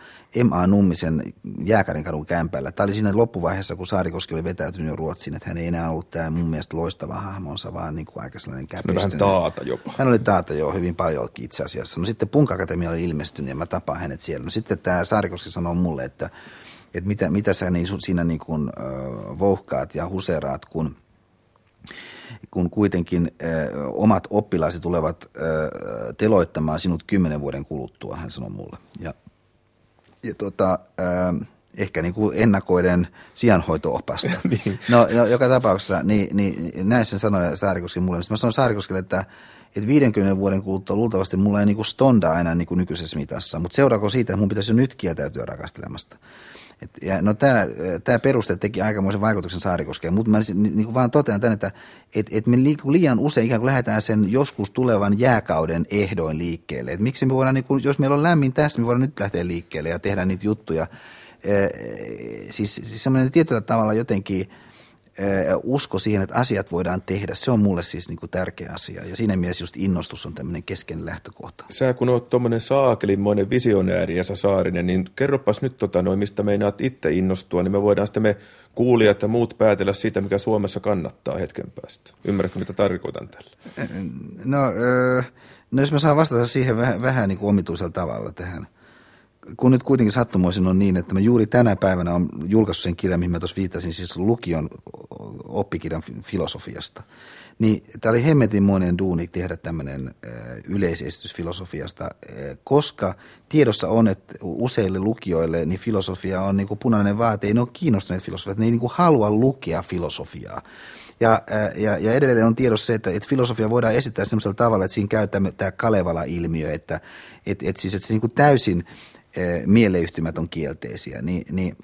M.A. Nummisen Jääkärin kadun kämpällä. Tämä oli siinä loppuvaiheessa, kun Saarikoski oli vetäytynyt jo Ruotsiin, että hän ei enää ollut tämä mun mielestä loistava hahmonsa, vaan niin kuin aika sellainen käpistynyt. vähän taata jopa. Hän oli taata jo hyvin paljon itse asiassa. No sitten Punk Akatemia oli ilmestynyt ja mä tapaan hänet siellä. No sitten tämä Saarikoski sanoi mulle, että että mitä, mitä sä niin, siinä niin kuin, äh, vouhkaat ja huseraat, kun, kun kuitenkin äh, omat oppilaiset tulevat äh, teloittamaan sinut kymmenen vuoden kuluttua, hän sanoi mulle. Ja, ja tota, äh, ehkä niin kuin ennakoiden sijanhoito-opasta. niin. No joka tapauksessa, niin, niin näin sen sanoi Saarikoski mulle. Sitten mä sanoin Saarikoskelle, että että 50 vuoden kuluttua luultavasti mulla ei niinku stonda aina niinku nykyisessä mitassa, mutta seuraako siitä, että mun pitäisi jo nyt kieltäytyä rakastelemasta. Et, ja no tämä, tämä peruste teki aikamoisen vaikutuksen Saarikoskeen, mutta mä niin, niin vaan totean tämän, että et, et me liian usein ikään kuin lähdetään sen joskus tulevan jääkauden ehdoin liikkeelle. Et miksi me voidaan, niin kuin, jos meillä on lämmin tässä, me voidaan nyt lähteä liikkeelle ja tehdä niitä juttuja. E, siis, siis semmoinen tietyllä tavalla jotenkin usko siihen, että asiat voidaan tehdä, se on mulle siis niin kuin tärkeä asia. Ja siinä mielessä just innostus on tämmöinen keskeinen lähtökohta. Sä kun oot tuommoinen saakelinmoinen visionääri ja Saarinen, niin kerropas nyt tota noin, mistä meinaat itse innostua, niin me voidaan sitten me kuulijat ja muut päätellä siitä, mikä Suomessa kannattaa hetken päästä. Ymmärrätkö, mitä tarkoitan tällä? No, no jos mä saan vastata siihen vähän, vähän niin kuin omituisella tavalla tähän – kun nyt kuitenkin sattumoisin on niin, että mä juuri tänä päivänä on julkaissut sen kirjan, mihin mä tuossa viittasin, siis lukion oppikirjan filosofiasta. Niin tämä oli hemmetinmoinen duuni tehdä tämmöinen yleisesitys filosofiasta, koska tiedossa on, että useille lukijoille niin filosofia on niin kuin punainen vaate, ei ne ole kiinnostuneet filosofiaa, ne ei niin kuin halua lukea filosofiaa. Ja, ja, ja edelleen on tiedossa se, että, että filosofia voidaan esittää sellaisella tavalla, että siinä käy tämä, Kalevala-ilmiö, että, että, että, siis, että se niin kuin täysin mieleyhtymät on kielteisiä, niin, niin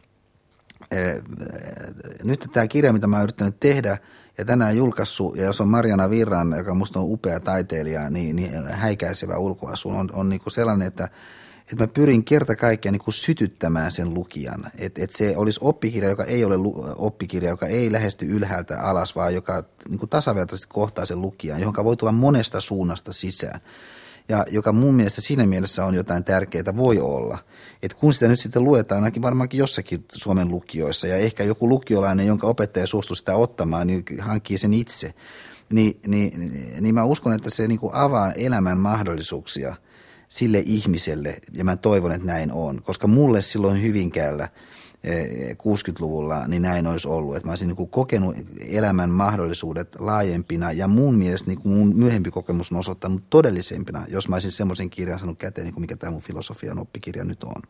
nyt tämä kirja, mitä mä oon yrittänyt tehdä ja tänään julkaissut, ja jos on Mariana Virran, joka musta on upea taiteilija, niin, niin häikäisevä ulkoasu, on, on niin kuin sellainen, että, että mä pyrin kerta kaikkiaan niin kuin sytyttämään sen lukijan. Että et se olisi oppikirja, joka ei ole oppikirja, joka ei lähesty ylhäältä alas, vaan joka niin kuin tasavertaisesti kohtaa sen lukijan, johon voi tulla monesta suunnasta sisään ja joka mun mielestä siinä mielessä on jotain tärkeää, voi olla. Että kun sitä nyt sitten luetaan, ainakin varmaankin jossakin Suomen lukioissa, ja ehkä joku lukiolainen, jonka opettaja suostuu sitä ottamaan, niin hankkii sen itse, niin, niin, niin mä uskon, että se niin kuin avaa elämän mahdollisuuksia sille ihmiselle, ja mä toivon, että näin on, koska mulle silloin Hyvinkäällä – 60-luvulla, niin näin olisi ollut. Että mä olisin niin kokenut elämän mahdollisuudet laajempina ja mun mielestä niin mun myöhempi kokemus on osoittanut todellisempina, jos mä olisin semmoisen kirjan saanut käteen, niin kuin mikä tämä mun filosofian oppikirja nyt on.